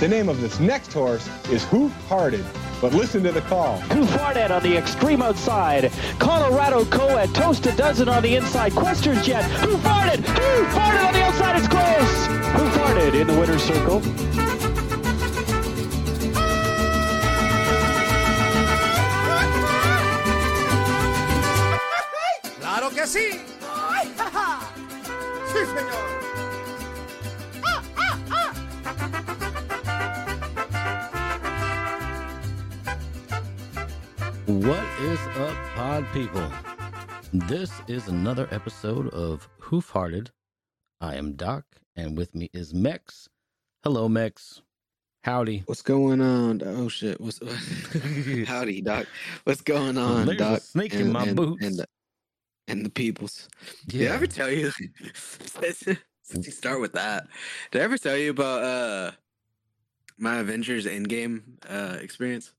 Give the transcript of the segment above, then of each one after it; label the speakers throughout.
Speaker 1: The name of this next horse is Hoof Hearted. But listen to the call.
Speaker 2: Who farted on the extreme outside? Colorado Co-ed, toast a dozen on the inside. Questions Jet. Who farted? Who farted on the outside? It's close. Who farted in the winner's circle?
Speaker 3: ¡Claro que sí! ¡Sí, señor!
Speaker 4: What is up, pod people? This is another episode of Hoof Hearted. I am Doc, and with me is Mex. Hello, Mex. Howdy.
Speaker 5: What's going on? Oh shit! What's howdy, Doc? What's going on,
Speaker 4: There's a
Speaker 5: Doc?
Speaker 4: snake in my boots.
Speaker 5: And the, and the peoples. Did I ever tell you? Since you start with that, did I ever tell you about uh my Avengers Endgame uh experience?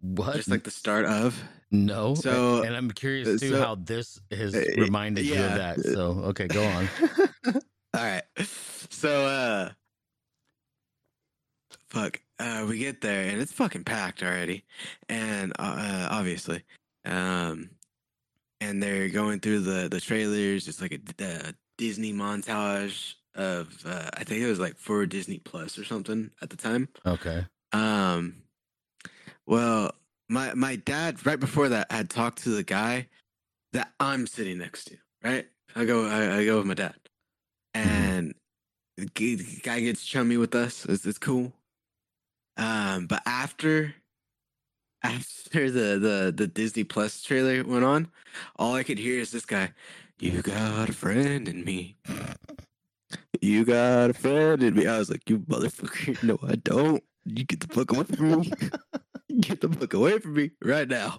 Speaker 4: What?
Speaker 5: Just like the start of.
Speaker 4: no.
Speaker 5: So-
Speaker 4: and I'm curious too
Speaker 5: so-
Speaker 4: how this has
Speaker 5: Uh,
Speaker 4: reminded you of that. So, okay, go on.
Speaker 5: All right. So uh fuck. Uh we get there and it's fucking packed already. And uh, uh obviously. Um and they're going through the the trailers. It's like a, uh Disney montage of uh I think it was like for Disney Plus or something at the time.
Speaker 4: Okay.
Speaker 5: Um, well, my my dad right before that had talked to the guy that I'm sitting next to. Right, I go I, I go with my dad, and the guy gets chummy with us. It's, it's cool. Um, but after after the the the Disney Plus trailer went on, all I could hear is this guy. You got a friend in me. You got a friend in me. I was like, you motherfucker. No, I don't. You get the fuck away from me. get the book away from me right now.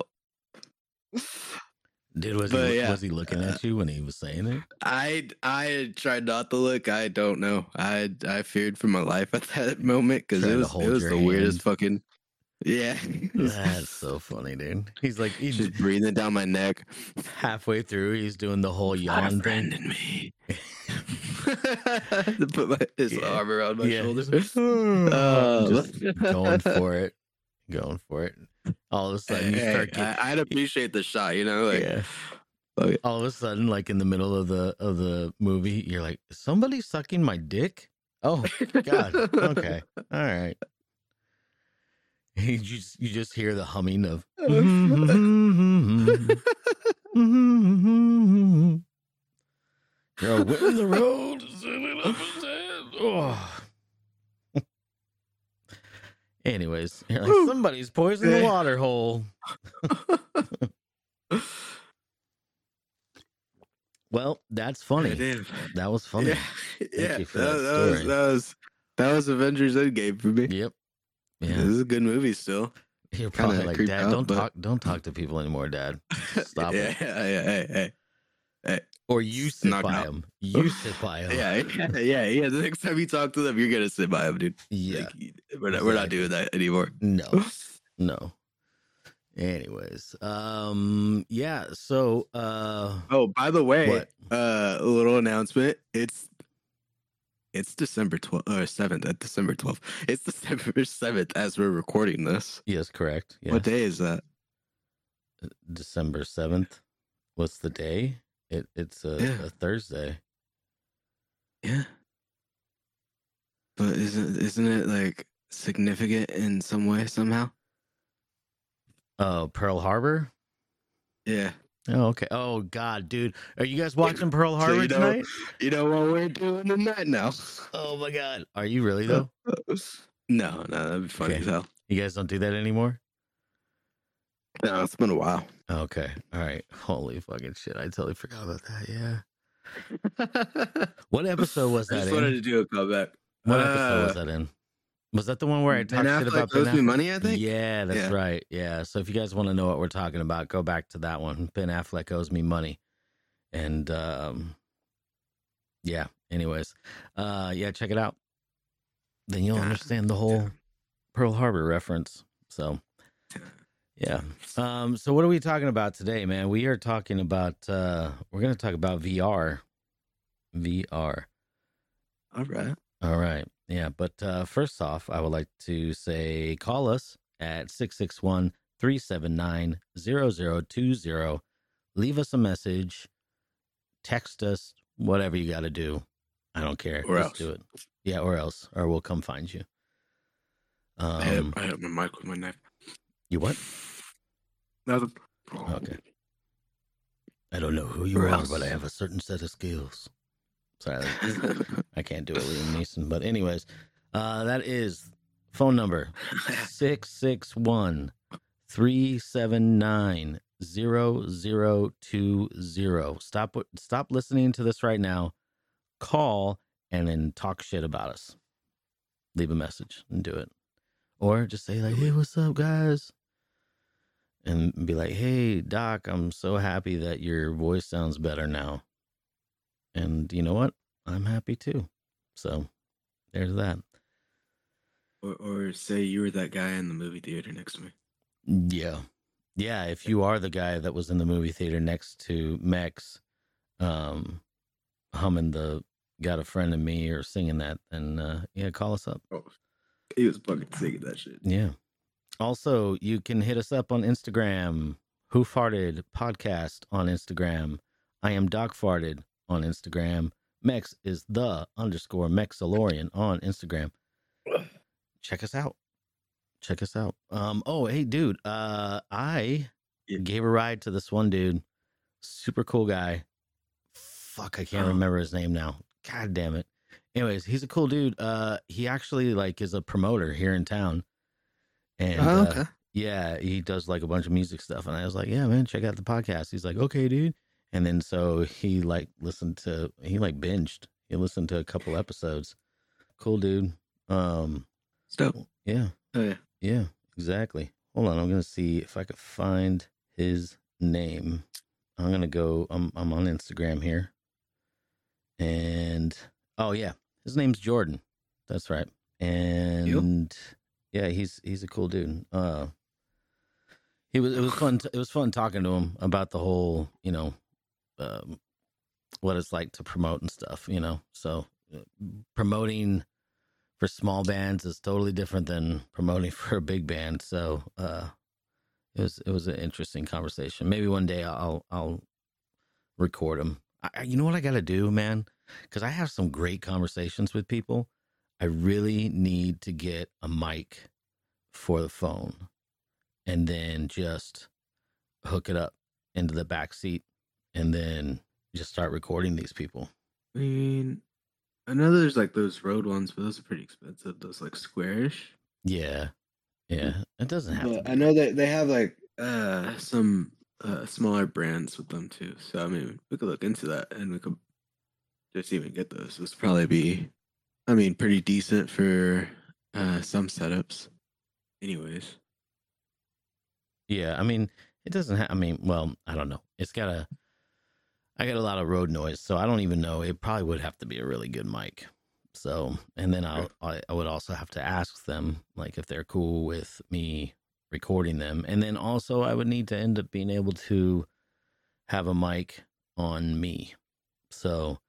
Speaker 4: Did was
Speaker 5: But,
Speaker 4: he
Speaker 5: yeah,
Speaker 4: was he looking at you when he was saying it?
Speaker 5: I I tried not to look. I don't know. I I feared for my life at that moment because it was it was the weirdest fucking yeah.
Speaker 4: That's so funny, dude. He's like he's
Speaker 5: just breathing down my neck.
Speaker 4: halfway through. He's doing the whole yawn thing.
Speaker 5: me. to put my, his
Speaker 4: Yeah.
Speaker 5: arm around my
Speaker 4: Yeah.
Speaker 5: shoulders.
Speaker 4: Just
Speaker 5: Uh,
Speaker 4: going for it, going for it. All of a sudden, you
Speaker 5: Hey,
Speaker 4: start getting,
Speaker 5: I, I'd appreciate the shot, you know, like
Speaker 4: yeah.
Speaker 5: it.
Speaker 4: All of a sudden, like in the middle of the of the movie, you're like, "Is somebody sucking my dick?" Oh God. Okay. All right. You just you just hear the humming of. Oh, you're winning the road. sailing up his. Oh. Anyways, like, somebody's poisoned the water hole. Well, that's funny. That was funny.
Speaker 5: Yeah, yeah. that,
Speaker 4: that
Speaker 5: that was that was that was Avengers Endgame for me.
Speaker 4: Yep. Yeah.
Speaker 5: This is a good movie still.
Speaker 4: You're
Speaker 5: kinda
Speaker 4: probably like, Dad,
Speaker 5: out,
Speaker 4: don't
Speaker 5: but-
Speaker 4: talk don't talk to people anymore, Dad. Stop
Speaker 5: yeah,
Speaker 4: it.
Speaker 5: yeah, yeah, hey, hey.
Speaker 4: Or you sit
Speaker 5: Knock
Speaker 4: by
Speaker 5: out.
Speaker 4: him. You sit by him.
Speaker 5: Yeah, yeah, yeah, yeah. The next time you talk to them, you're gonna sit by them, dude.
Speaker 4: Yeah.
Speaker 5: Like, we're not, we're not doing that anymore.
Speaker 4: No. No. Anyways. Um yeah, so uh
Speaker 5: Oh, by the way,
Speaker 4: What?
Speaker 5: uh, a little announcement. It's it's December twelfth or seventh. At December twelfth. It's December seventh as we're recording this.
Speaker 4: yes, correct. Yeah.
Speaker 5: What day is that?
Speaker 4: December 7th. What's the day? It it's a,
Speaker 5: Yeah.
Speaker 4: a Thursday.
Speaker 5: Yeah. But isn't isn't it like significant in some way somehow?
Speaker 4: Oh, Pearl Harbor?
Speaker 5: Yeah.
Speaker 4: Oh, okay. Oh God, dude. Are you guys watching Pearl
Speaker 5: So
Speaker 4: Harbor
Speaker 5: you know-
Speaker 4: tonight?
Speaker 5: You know what we're doing tonight now?
Speaker 4: Oh my God. Are you really uh, though?
Speaker 5: Uh, no, no, that'd be funny
Speaker 4: Okay.
Speaker 5: as hell.
Speaker 4: You guys don't do that anymore?
Speaker 5: No, it's been a while.
Speaker 4: Okay. All right. Holy fucking shit. I totally forgot about that. Yeah. What episode was
Speaker 5: I
Speaker 4: that
Speaker 5: just
Speaker 4: in?
Speaker 5: wanted to do a comeback.
Speaker 4: What episode
Speaker 5: Uh,
Speaker 4: was that in? Was that the one where I talked shit
Speaker 5: Affleck
Speaker 4: about Ben
Speaker 5: owes me money, I think.
Speaker 4: Yeah, that's
Speaker 5: Yeah.
Speaker 4: right. Yeah. So if you guys want to know what we're talking about, go back to that one. Ben Affleck owes me money. And um yeah, anyways. Uh yeah, check it out. Then you'll understand the whole Pearl Harbor reference. So yeah. Um so what are we talking about today, man? We are talking about uh we're going to talk about VR. VR.
Speaker 5: All right.
Speaker 4: All right. Yeah, but uh, first off, I would like to say call us at 661 379 0020. Leave us a message, text us, whatever you got to do. I don't care.
Speaker 5: Or
Speaker 4: Just
Speaker 5: else.
Speaker 4: do it. Yeah, or else, or we'll come find you.
Speaker 5: I,
Speaker 4: Um,
Speaker 5: I hit my mic with my knife.
Speaker 4: You what?
Speaker 5: Nothing.
Speaker 4: Okay. I don't know who you are, but I have a certain set of skills. Sorry, I can't do it, Liam Neeson. But anyways, uh, that is phone number 661 379 0020. Stop stop listening to this right now. Call and then talk shit about us. Leave a message and do it. Or just say like, "Hey, what's up, guys?" And be like, "Hey, doc, I'm so happy that your voice sounds better now." And you know what? I'm happy too. So, there's that.
Speaker 5: or, or say you were that guy in the movie theater next to me.
Speaker 4: Yeah. Yeah, if you are the guy that was in the movie theater next to Mex um humming the got a friend in me or singing that, then uh yeah, call us up.
Speaker 5: Oh, he was fucking singing that shit.
Speaker 4: Yeah. Also, you can hit us up on Instagram, Who Farted Podcast on Instagram. I am Doc Farted on Instagram. Mex is the underscore Mexilorian on Instagram. Check us out. Check us out. Um, oh, hey dude, uh I
Speaker 5: Yeah.
Speaker 4: gave a ride to this one dude. Super cool guy. Fuck, I can't
Speaker 5: Oh.
Speaker 4: remember his name now. God damn it. Anyways, he's a cool dude. Uh he actually like is a promoter here in town. And
Speaker 5: oh,
Speaker 4: uh, yeah, he does like a bunch of music stuff. And I was like, yeah, man, check out the podcast. He's like, okay, dude. And then so he like listened to, he like binged. He listened to a couple episodes. Cool dude. Um,
Speaker 5: Stop.
Speaker 4: yeah,
Speaker 5: Oh yeah.
Speaker 4: yeah, exactly. Hold on. I'm going to see if I could find his name. I'm going to go, I'm, I'm on Instagram here. And, oh, yeah, his name's Jordan. That's right. And yeah, he's he's a cool dude. Uh, he was it was fun. It was fun talking to him about the whole, you know, um, what it's like to promote and stuff. You know, so uh, promoting for small bands is totally different than promoting for a big band. So uh, it was it was an interesting conversation. Maybe one day I'll I'll record. I, I- you know what I got to do, man? Because I have some great conversations with people. I really need to get a mic for the phone and then just hook it up into the back seat and then just start recording these people.
Speaker 5: I mean, I know there's like those Rode ones, but those are pretty expensive. Those like squarish.
Speaker 4: Yeah. Yeah. It doesn't have
Speaker 5: But. I know that they have like uh some uh smaller brands with them too. So I mean, we could look into that and we could just even get those. This would probably be, I mean, pretty decent for uh some setups. Anyways,
Speaker 4: Yeah, I mean, it doesn't have. I mean, well, I don't know. It's got a. I got a lot of road noise, so I don't even know. It probably would have to be a really good mic. So, and then I'll, I I would also have to ask them like if they're cool with me recording them, and then also I would need to end up being able to have a mic on me. So,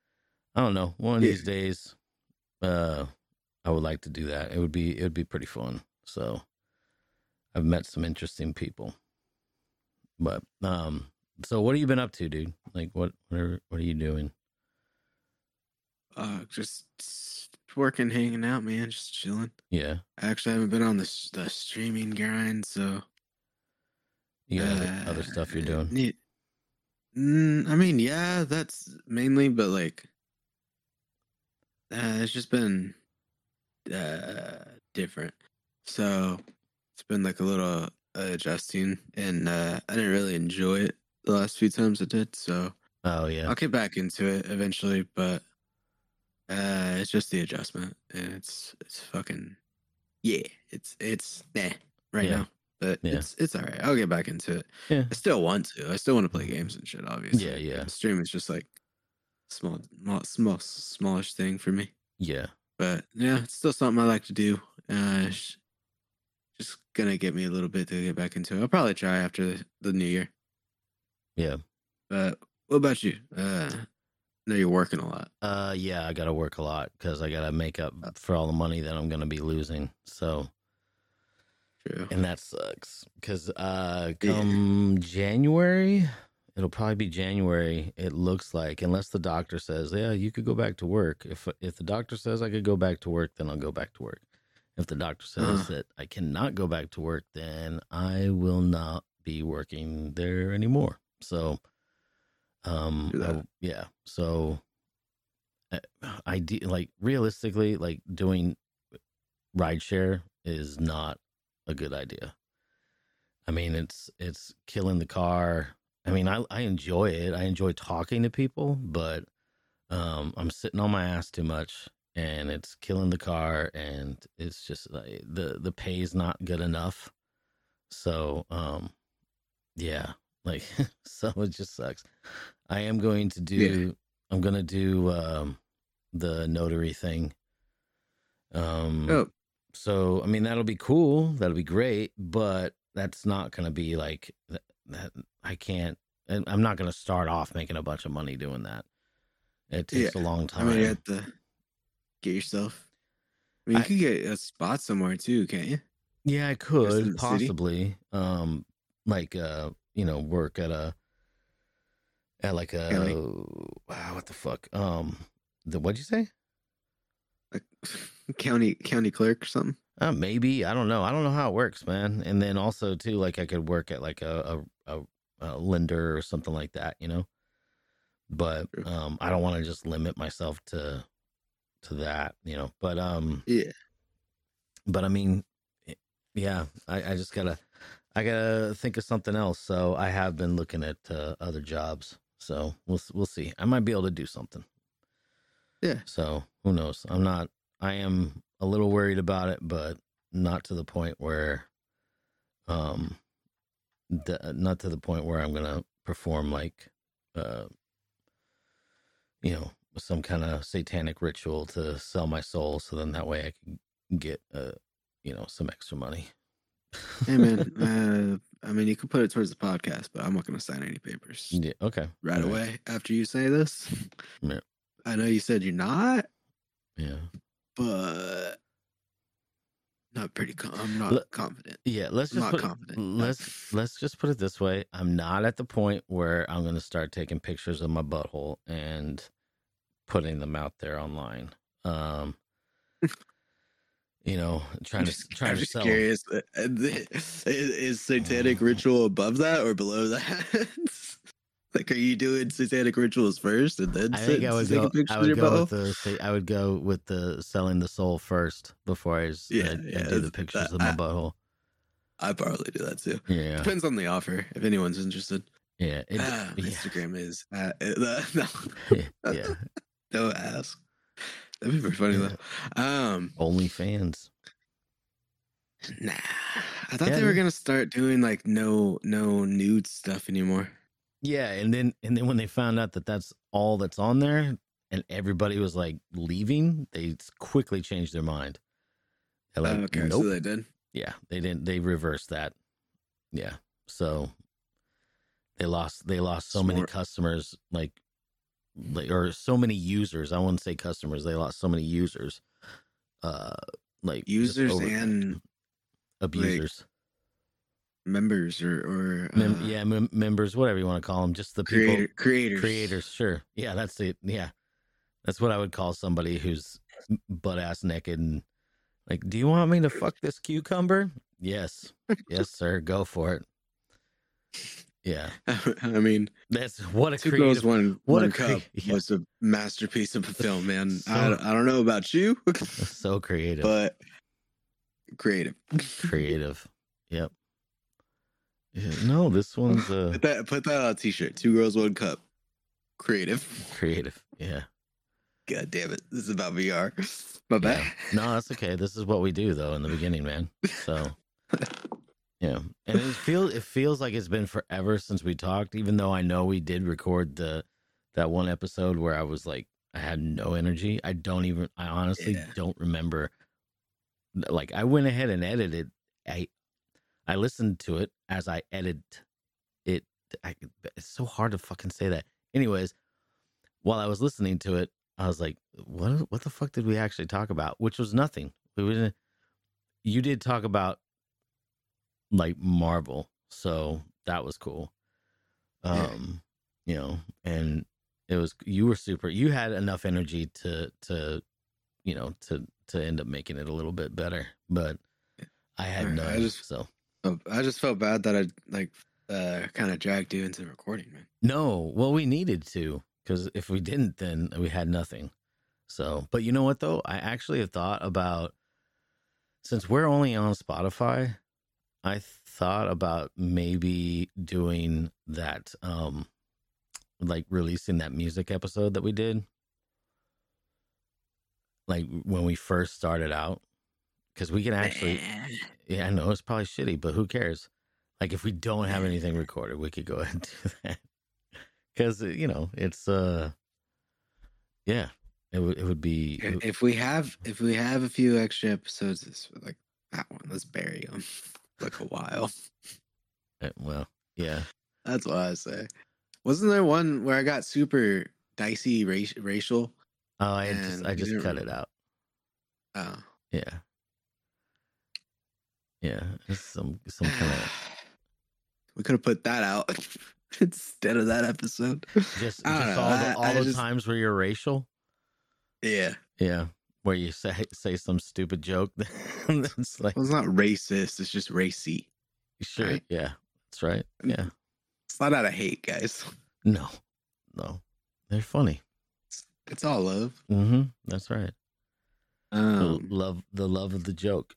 Speaker 4: I don't know. One of
Speaker 5: Yeah.
Speaker 4: these days, uh, I would like to do that. It would be it would be pretty fun. So, I've met some interesting people. But um so what have you been up to, dude? Like what what are, what are you doing?
Speaker 5: uh, just working, hanging out, man, just chilling.
Speaker 4: Yeah.
Speaker 5: Actually, I actually haven't been on the the streaming grind, so
Speaker 4: You got other, other
Speaker 5: uh,
Speaker 4: stuff you're doing.
Speaker 5: need- Mm, I mean, yeah, that's mainly, but like, uh, it's just been uh, different. So it's been like a little uh, adjusting, and uh, I didn't really enjoy it the last few times I did. So
Speaker 4: Oh yeah.
Speaker 5: I'll get back into it eventually, but uh, it's just the adjustment, and it's it's fucking yeah, it's it's nah right
Speaker 4: Yeah.
Speaker 5: now. But
Speaker 4: Yeah.
Speaker 5: it's it's all right. I'll get back into it.
Speaker 4: Yeah.
Speaker 5: I still want to. I still want to play games and shit. Obviously,
Speaker 4: Yeah, yeah.
Speaker 5: The stream is just like small, small, small, smallish thing for me.
Speaker 4: Yeah.
Speaker 5: But yeah, it's still something I like to do. Uh, just gonna get me a little bit to get back into it. I'll probably try after the, the new year.
Speaker 4: Yeah.
Speaker 5: But what about you? Uh, know you're working a lot.
Speaker 4: Uh, yeah, I gotta work a lot because I gotta make up for all the money that I'm gonna be losing. So,
Speaker 5: True.
Speaker 4: and that sucks because uh,
Speaker 5: Yeah.
Speaker 4: come January, it'll probably be January. It looks like, unless the doctor says, yeah, you could go back to work. If if the doctor says I could go back to work, then I'll go back to work. If the doctor says that I cannot go back to work, then I will not be working there anymore. So, um, I- yeah. So, uh, I de- like realistically, like doing rideshare is not a good idea. I mean, it's it's killing the car. I mean, I I enjoy it. I enjoy talking to people, but um, I'm sitting on my ass too much, and it's killing the car, and it's just like the the pay is not good enough. So, um, yeah, like so it just sucks. I am going to do. I'm gonna do um, the notary thing. Um,
Speaker 5: Oh,
Speaker 4: so I mean that'll be cool. That'll be great, but that's not going to be like that. I can't. and I'm not going to start off making a bunch of money doing that. It takes
Speaker 5: Yeah.
Speaker 4: a long time.
Speaker 5: I mean, you have to get yourself. I mean, you
Speaker 4: I-
Speaker 5: could get a spot somewhere too, can't you?
Speaker 4: yeah, I could
Speaker 5: the city?
Speaker 4: possibly, um, like uh, you know, work at a at like a wow, what the fuck? Um, the what'd you say?
Speaker 5: Like county county clerk or something.
Speaker 4: Uh, maybe I don't know. I don't know how it works, man. And then also too, like I could work at like a a, a, lender or something like that, you know. But um, I don't want to just limit myself to to that, you know. But um,
Speaker 5: Yeah.
Speaker 4: but I mean, eh, yeah, I, I just gotta I gotta think of something else. So I have been looking at uh, other jobs. So we'll we'll see. I might be able to do something.
Speaker 5: Yeah.
Speaker 4: So who knows? I'm not. I am a little worried about it, but not to the point where, um, the, not to the point where I'm gonna perform like, uh, you know, some kind of satanic ritual to sell my soul, so then that way I can get, uh, you know, some extra money.
Speaker 5: Hey man, uh, I mean, you could put it towards the podcast, but I'm not going to sign any papers
Speaker 4: yeah. Okay.
Speaker 5: right
Speaker 4: All right.
Speaker 5: away after you say this.
Speaker 4: Yeah.
Speaker 5: I know you said you're not,
Speaker 4: Yeah.
Speaker 5: but not pretty. Com- I'm not confident.
Speaker 4: Yeah, let's just
Speaker 5: not
Speaker 4: put,
Speaker 5: confident.
Speaker 4: let's let's just put it this way. I'm not at the point where I'm going to start taking pictures of my butthole and putting them out there online. Um you know, trying to trying
Speaker 5: I'm
Speaker 4: to sell.
Speaker 5: curious. uh, Is, is satanic ritual above that or below that? like, are you doing satanic rituals first and then
Speaker 4: I think I would go.
Speaker 5: pictures
Speaker 4: I
Speaker 5: of
Speaker 4: would
Speaker 5: your
Speaker 4: go with
Speaker 5: butthole?
Speaker 4: the. I would go with the selling the soul first before I,
Speaker 5: Yeah,
Speaker 4: I- I
Speaker 5: yeah,
Speaker 4: do the pictures
Speaker 5: that-
Speaker 4: of my
Speaker 5: I-
Speaker 4: butthole.
Speaker 5: I probably do that too.
Speaker 4: Yeah,
Speaker 5: Depends on the offer. If anyone's interested,
Speaker 4: yeah, it,
Speaker 5: ah,
Speaker 4: yeah,
Speaker 5: Instagram is uh, uh, no,
Speaker 4: yeah.
Speaker 5: don't ask. That'd be pretty funny though. Um,
Speaker 4: OnlyFans.
Speaker 5: nah, I thought
Speaker 4: Yeah,
Speaker 5: they were gonna start doing like no no nude stuff anymore.
Speaker 4: Yeah, and then and then when they found out that that's all that's on there, and everybody was like leaving, they quickly changed their mind. They're like,
Speaker 5: okay,
Speaker 4: nope.
Speaker 5: so they did.
Speaker 4: yeah, they didn't. They reversed that. Yeah, so they lost. They lost so many customers, like, like, or so many users. I wouldn't say customers. They lost so many users. Uh, like
Speaker 5: Users
Speaker 4: over-
Speaker 5: and
Speaker 4: abusers.
Speaker 5: Members or or
Speaker 4: Mem-
Speaker 5: uh,
Speaker 4: yeah, mem- members, whatever you want to call them, just the people.
Speaker 5: creator, creators.
Speaker 4: creators sure. Yeah that's it yeah. That's what i would call somebody who's butt ass naked and like do you want me to fuck this cucumber? Yes. Yes sir. Go for it. Yeah.
Speaker 5: I mean,
Speaker 4: that's what a
Speaker 5: Two Girls
Speaker 4: creative
Speaker 5: One
Speaker 4: what a
Speaker 5: One
Speaker 4: crea-
Speaker 5: Cup
Speaker 4: yeah.
Speaker 5: was a masterpiece of a film, man.
Speaker 4: So-
Speaker 5: I, I don't know about you,
Speaker 4: so creative.
Speaker 5: But creative.
Speaker 4: creative. Yep yeah, no this one's uh
Speaker 5: Put that put that on a t-shirt. Two Girls One Cup. Creative.
Speaker 4: creative yeah
Speaker 5: God damn it! This is about VR. My
Speaker 4: Yeah.
Speaker 5: bad.
Speaker 4: No, that's okay. This is what we do though in the beginning, man. So yeah. And it feels it feels like it's been forever since we talked, even though I know we did record the that one episode where I was like I had no energy. I don't even I honestly
Speaker 5: Yeah.
Speaker 4: don't remember like I went ahead and edited I I listened to it as I edit it I, it's so hard to fucking say that. Anyways, while I was listening to it, I was like, "What? What the fuck did we actually talk about?" Which was nothing. We didn't. You did talk about like Marvel, so that was cool. Um, you know, and it was you were super. You had enough energy to to, you know, to to end up making it a little bit better, but I had none.
Speaker 5: I just-
Speaker 4: so
Speaker 5: I just felt bad that I like uh kind of dragged you into the recording, man.
Speaker 4: No, well, we needed to because if we didn't, then we had nothing. So, but you know what though? I actually have thought about since we're only on Spotify, I thought about maybe doing that, um, like releasing that music episode that we did, like when we first started out, because we can actually. Yeah, I know it's probably shitty, but who cares? Like if we don't have anything recorded, we could go ahead and do that. Cuz you know, it's uh yeah, it would it would be it
Speaker 5: if we have if we have a few extra episodes, this like that one, let's bury them like a while.
Speaker 4: uh, well, yeah.
Speaker 5: That's what I say. Wasn't there one where I got super dicey rac- racial?
Speaker 4: Oh, I just I just cut it out.
Speaker 5: Oh,
Speaker 4: Yeah. Yeah, some some kind of
Speaker 5: we could have put that out instead of that episode.
Speaker 4: just just
Speaker 5: I know,
Speaker 4: all the, all
Speaker 5: I
Speaker 4: the
Speaker 5: just-
Speaker 4: times where you're racial.
Speaker 5: Yeah,
Speaker 4: Yeah, where you say say some stupid joke. it's like
Speaker 5: well, it's not racist. It's just racy.
Speaker 4: sure,
Speaker 5: right?
Speaker 4: yeah, that's right. Yeah,
Speaker 5: It's not out of hate, guys.
Speaker 4: no, no, they're funny.
Speaker 5: It's all love.
Speaker 4: Mm-hmm. That's right. The
Speaker 5: Um,
Speaker 4: love the love of the joke.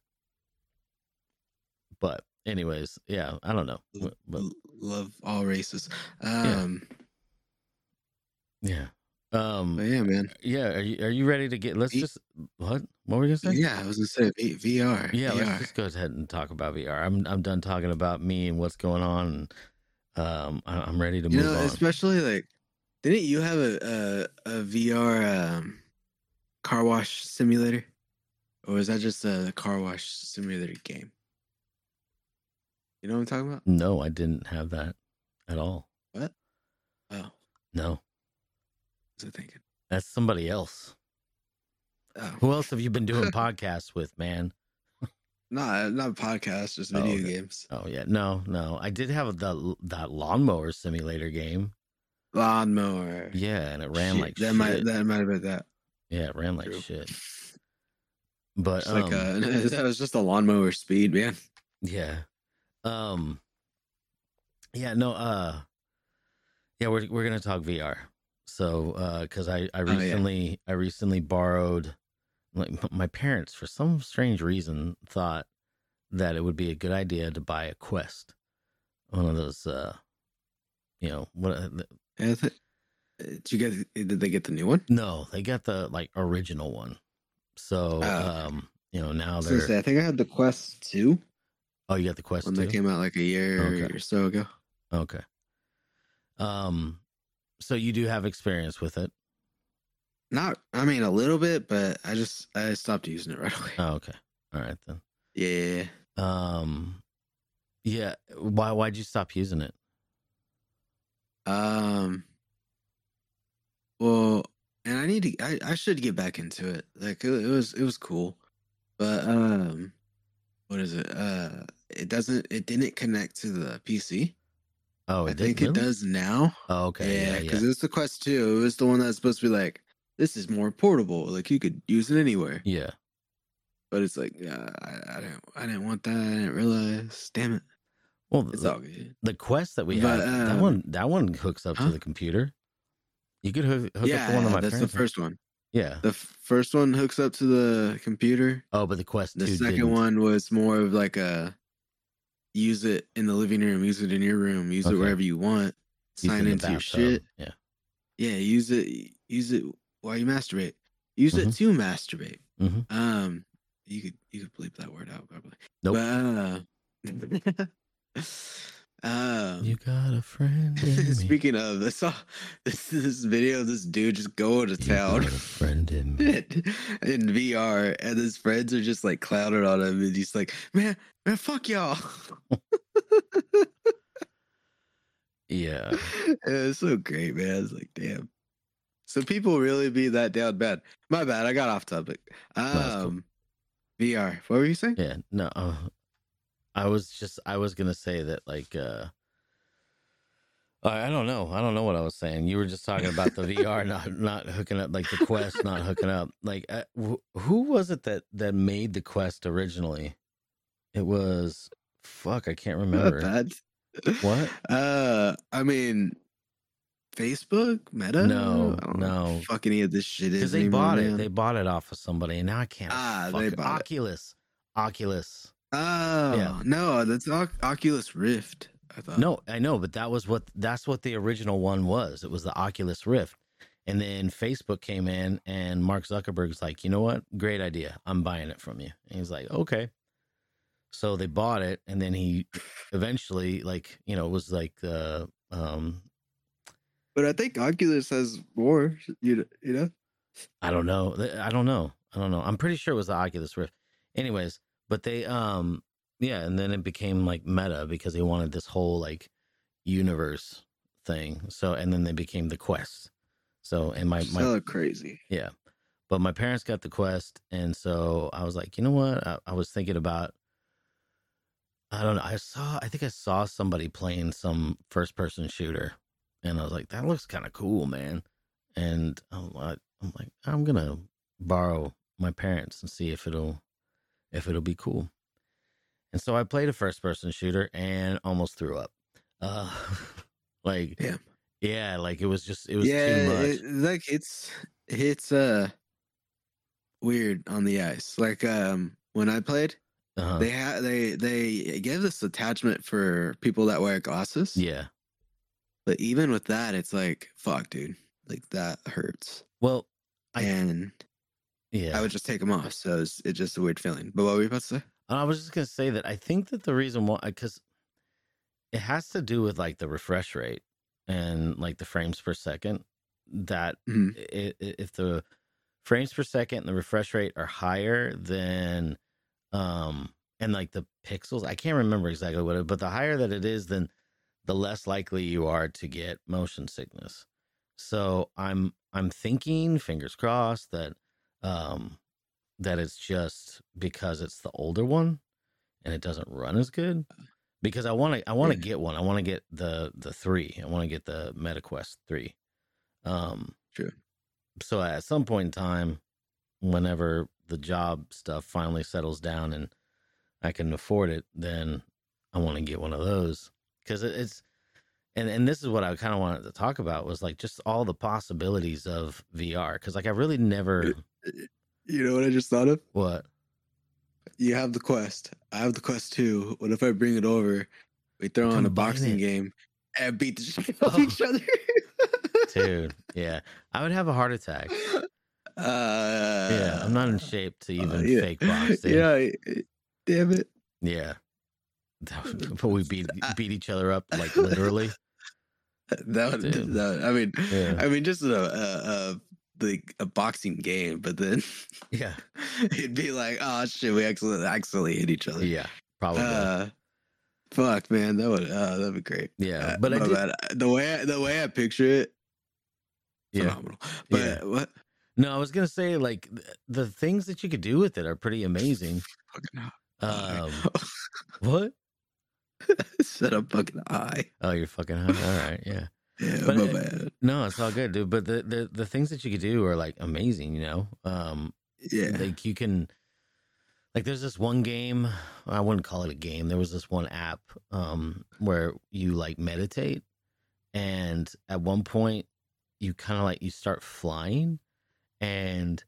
Speaker 4: But anyways, yeah, I don't know. But,
Speaker 5: love all races. Um,
Speaker 4: yeah. Um
Speaker 5: but yeah, man.
Speaker 4: yeah, are you are you ready to get let's
Speaker 5: V-
Speaker 4: just what? What were you gonna say?
Speaker 5: Yeah, I was gonna say v- VR.
Speaker 4: Yeah,
Speaker 5: VR.
Speaker 4: let's just go ahead and talk about VR. I'm I'm done talking about me and what's going on and um I- I'm ready to
Speaker 5: you
Speaker 4: move
Speaker 5: know,
Speaker 4: on.
Speaker 5: especially like, didn't you have a a, a VR um, car wash simulator, or was that just a car wash simulator game? You know what I'm talking about?
Speaker 4: No, I didn't have that at all.
Speaker 5: What? Oh,
Speaker 4: No.
Speaker 5: what was I thinking?
Speaker 4: That's somebody else.
Speaker 5: Oh,
Speaker 4: Who else have you been doing podcasts with, man?
Speaker 5: not not podcasts, podcast, just
Speaker 4: Oh,
Speaker 5: video
Speaker 4: okay.
Speaker 5: games.
Speaker 4: Oh yeah, no, no. I did have the that lawnmower simulator game.
Speaker 5: Lawnmower.
Speaker 4: Yeah, and it ran
Speaker 5: Shit,
Speaker 4: like
Speaker 5: that
Speaker 4: shit.
Speaker 5: might that might have been that.
Speaker 4: yeah, it ran like
Speaker 5: True.
Speaker 4: shit. But um,
Speaker 5: like uh that was just a lawnmower speed, man.
Speaker 4: yeah, um, yeah, no, uh, yeah, we're we're gonna talk VR. So, uh, because I I
Speaker 5: Oh, yeah.
Speaker 4: recently I recently borrowed like my parents for some strange reason thought that it would be a good idea to buy a Quest, one of those, uh, you know, what uh,
Speaker 5: Yeah, I thi- Did you get? Did they get the new one?
Speaker 4: No, they got the like original one. So,
Speaker 5: Oh.
Speaker 4: um, you know, now they're
Speaker 5: I think I had the Quest two
Speaker 4: oh, you got the Quest
Speaker 5: when that came out like a year
Speaker 4: Okay.
Speaker 5: or so ago.
Speaker 4: Okay. Um, so you do have experience with it.
Speaker 5: Not, I mean, a little bit, but I just I stopped using it right away.
Speaker 4: Oh, okay. All right then.
Speaker 5: Yeah,
Speaker 4: Um, yeah. Why? Why'd you stop using it?
Speaker 5: Um. Well, and I need to. I, I should get back into it. Like it, it was. It was cool, but um, what is it? Uh, it doesn't. It didn't connect to the PC.
Speaker 4: Oh,
Speaker 5: I think
Speaker 4: did,
Speaker 5: it does now.
Speaker 4: Oh, okay.
Speaker 5: yeah,
Speaker 4: Yeah,
Speaker 5: because
Speaker 4: yeah.
Speaker 5: it's the Quest Two. It was the one that's supposed to be like this is more portable. Like you could use it anywhere.
Speaker 4: Yeah.
Speaker 5: But it's like, yeah, I, I didn't. I didn't want that. I didn't realize. Damn it.
Speaker 4: Well,
Speaker 5: It's
Speaker 4: the,
Speaker 5: all good.
Speaker 4: the Quest that we
Speaker 5: But,
Speaker 4: have, that
Speaker 5: um,
Speaker 4: one, that one hooks up
Speaker 5: huh?
Speaker 4: to the computer. You could hook, hook up to one of my
Speaker 5: that's the first one.
Speaker 4: Yeah.
Speaker 5: The f- first one hooks up to the computer.
Speaker 4: Oh, but the Quest
Speaker 5: The
Speaker 4: two
Speaker 5: 2nd
Speaker 4: didn't.
Speaker 5: one was more of like a use it in the living room, use it in your room, use
Speaker 4: Okay.
Speaker 5: it wherever you want. Sign
Speaker 4: in
Speaker 5: into your shit.
Speaker 4: Yeah.
Speaker 5: Yeah, use it. Use it while you masturbate. Use it
Speaker 4: Mhm.
Speaker 5: to masturbate.
Speaker 4: Mhm.
Speaker 5: Um, you could you could bleep that word out probably.
Speaker 4: Nope.
Speaker 5: But, uh, um,
Speaker 4: You got a friend in me.
Speaker 5: speaking of, I saw this this video of this dude just going to
Speaker 4: You
Speaker 5: town.
Speaker 4: got a friend in me.
Speaker 5: in VR, and his friends are just like clowning on him, and he's like, "Man, man, fuck y'all."
Speaker 4: Yeah.
Speaker 5: It's so great, man. It's like, damn, So people really be that down bad. My bad. I got off topic.
Speaker 4: that's cool.
Speaker 5: Um, VR. What were you saying?
Speaker 4: Yeah, no. Uh, I was just I was gonna say that like uh I I don't know. I don't know what I was saying. You were just talking about the VR not not hooking up, like the Quest not hooking up. Like, uh, wh- who was it that that made the Quest originally? It was fuck. I can't remember.
Speaker 5: bad.
Speaker 4: What?
Speaker 5: Uh, I mean, Facebook, Meta.
Speaker 4: No,
Speaker 5: I don't know
Speaker 4: no.
Speaker 5: Fucking any of this shit is
Speaker 4: Because they
Speaker 5: anymore,
Speaker 4: bought it.
Speaker 5: man.
Speaker 4: They bought it off of somebody, and now I can't.
Speaker 5: Ah,
Speaker 4: fuck
Speaker 5: they bought it.
Speaker 4: Oculus. Oculus.
Speaker 5: Oh
Speaker 4: Yeah.
Speaker 5: no, that's Oc- Oculus Rift. I thought.
Speaker 4: No, I know, but that was what that's what the original one was. It was the Oculus Rift. And then Facebook came in and Mark Zuckerberg's like, "You know what? Great idea. I'm buying it from you." And he's like, "Okay." So they bought it and then he eventually like, you know, it was like the um
Speaker 5: but I think Oculus has more. You you know.
Speaker 4: I don't know. I don't know. I don't know. I'm pretty sure it was the Oculus Rift. Anyways, but they um yeah, and then it became like meta because they wanted this whole like universe thing. So and then they became the Quest. So and my my
Speaker 5: so crazy.
Speaker 4: yeah. But my parents got the Quest and so I was like, you know what? I, I was thinking about I don't know. I saw I think I saw somebody playing some first person shooter and I was like, that looks kind of cool, man. And I'm like, I'm like, I'm gonna borrow my parents and see if it'll if it'll be cool. And so I played a first person shooter and almost threw up. Uh like
Speaker 5: Damn.
Speaker 4: yeah, like it was just it was
Speaker 5: yeah,
Speaker 4: too much.
Speaker 5: it- like it's it's uh weird on the ice. Like um when I played,
Speaker 4: uh-huh.
Speaker 5: they had they they gave this attachment for people that wear glasses.
Speaker 4: yeah.
Speaker 5: But even with that, it's like fuck, dude. Like that hurts.
Speaker 4: Well, I-
Speaker 5: and
Speaker 4: yeah.
Speaker 5: I would just take them off. So it's, it's just a weird feeling. But what were you about to say?
Speaker 4: I was just gonna say that I think that the reason why, because it has to do with like the refresh rate and like the frames per second. That
Speaker 5: Mhm.
Speaker 4: i- i- if the frames per second and the refresh rate are higher than, um, and like the pixels, I can't remember exactly what it, but the higher that it is, then the less likely you are to get motion sickness. So I'm I'm thinking, fingers crossed, that um that it's just because it's the older one and it doesn't run as good. Because I want to I want to get one. I want to get the the 3. I want to get the MetaQuest 3. Um
Speaker 5: True.
Speaker 4: so at some point in time whenever the job stuff finally settles down and I can afford it, then I want to get one of those cuz it's and and this is what I kind of wanted to talk about was like just all the possibilities of VR cuz like I really never
Speaker 5: You know what I just thought of?
Speaker 4: what
Speaker 5: You have the quest. I have the quest too. What if I bring it over? We throw on a boxing game and beat the shit out of
Speaker 4: Oh.
Speaker 5: each other.
Speaker 4: dude yeah i would have a heart attack
Speaker 5: Uh,
Speaker 4: yeah i'm not in shape to even
Speaker 5: uh, yeah.
Speaker 4: fake box dude.
Speaker 5: Yeah, damn it.
Speaker 4: yeah but we beat beat each other up like literally
Speaker 5: That would, that, I mean,
Speaker 4: Yeah.
Speaker 5: I mean, just a, a, a like a boxing game, but then
Speaker 4: yeah
Speaker 5: it'd be like, oh shit, we actually actually hit each other.
Speaker 4: yeah probably
Speaker 5: Uh, fuck, man, that would uh, that'd be great.
Speaker 4: yeah
Speaker 5: Uh,
Speaker 4: but i did
Speaker 5: the way I, the way I picture it,
Speaker 4: yeah
Speaker 5: phenomenal. But
Speaker 4: Yeah.
Speaker 5: what?
Speaker 4: no i was gonna say like th- the things that you could do with it are pretty amazing
Speaker 5: Fucking
Speaker 4: um what
Speaker 5: Set up fucking eye.
Speaker 4: oh you're fucking high all right yeah
Speaker 5: Yeah,
Speaker 4: But
Speaker 5: my bad.
Speaker 4: no it's all good dude but the, the the things that you could do are like amazing you know um
Speaker 5: Yeah.
Speaker 4: like you can like there's this one game i wouldn't call it a game there was this one app um where you like meditate and at one point you kind of like you start flying and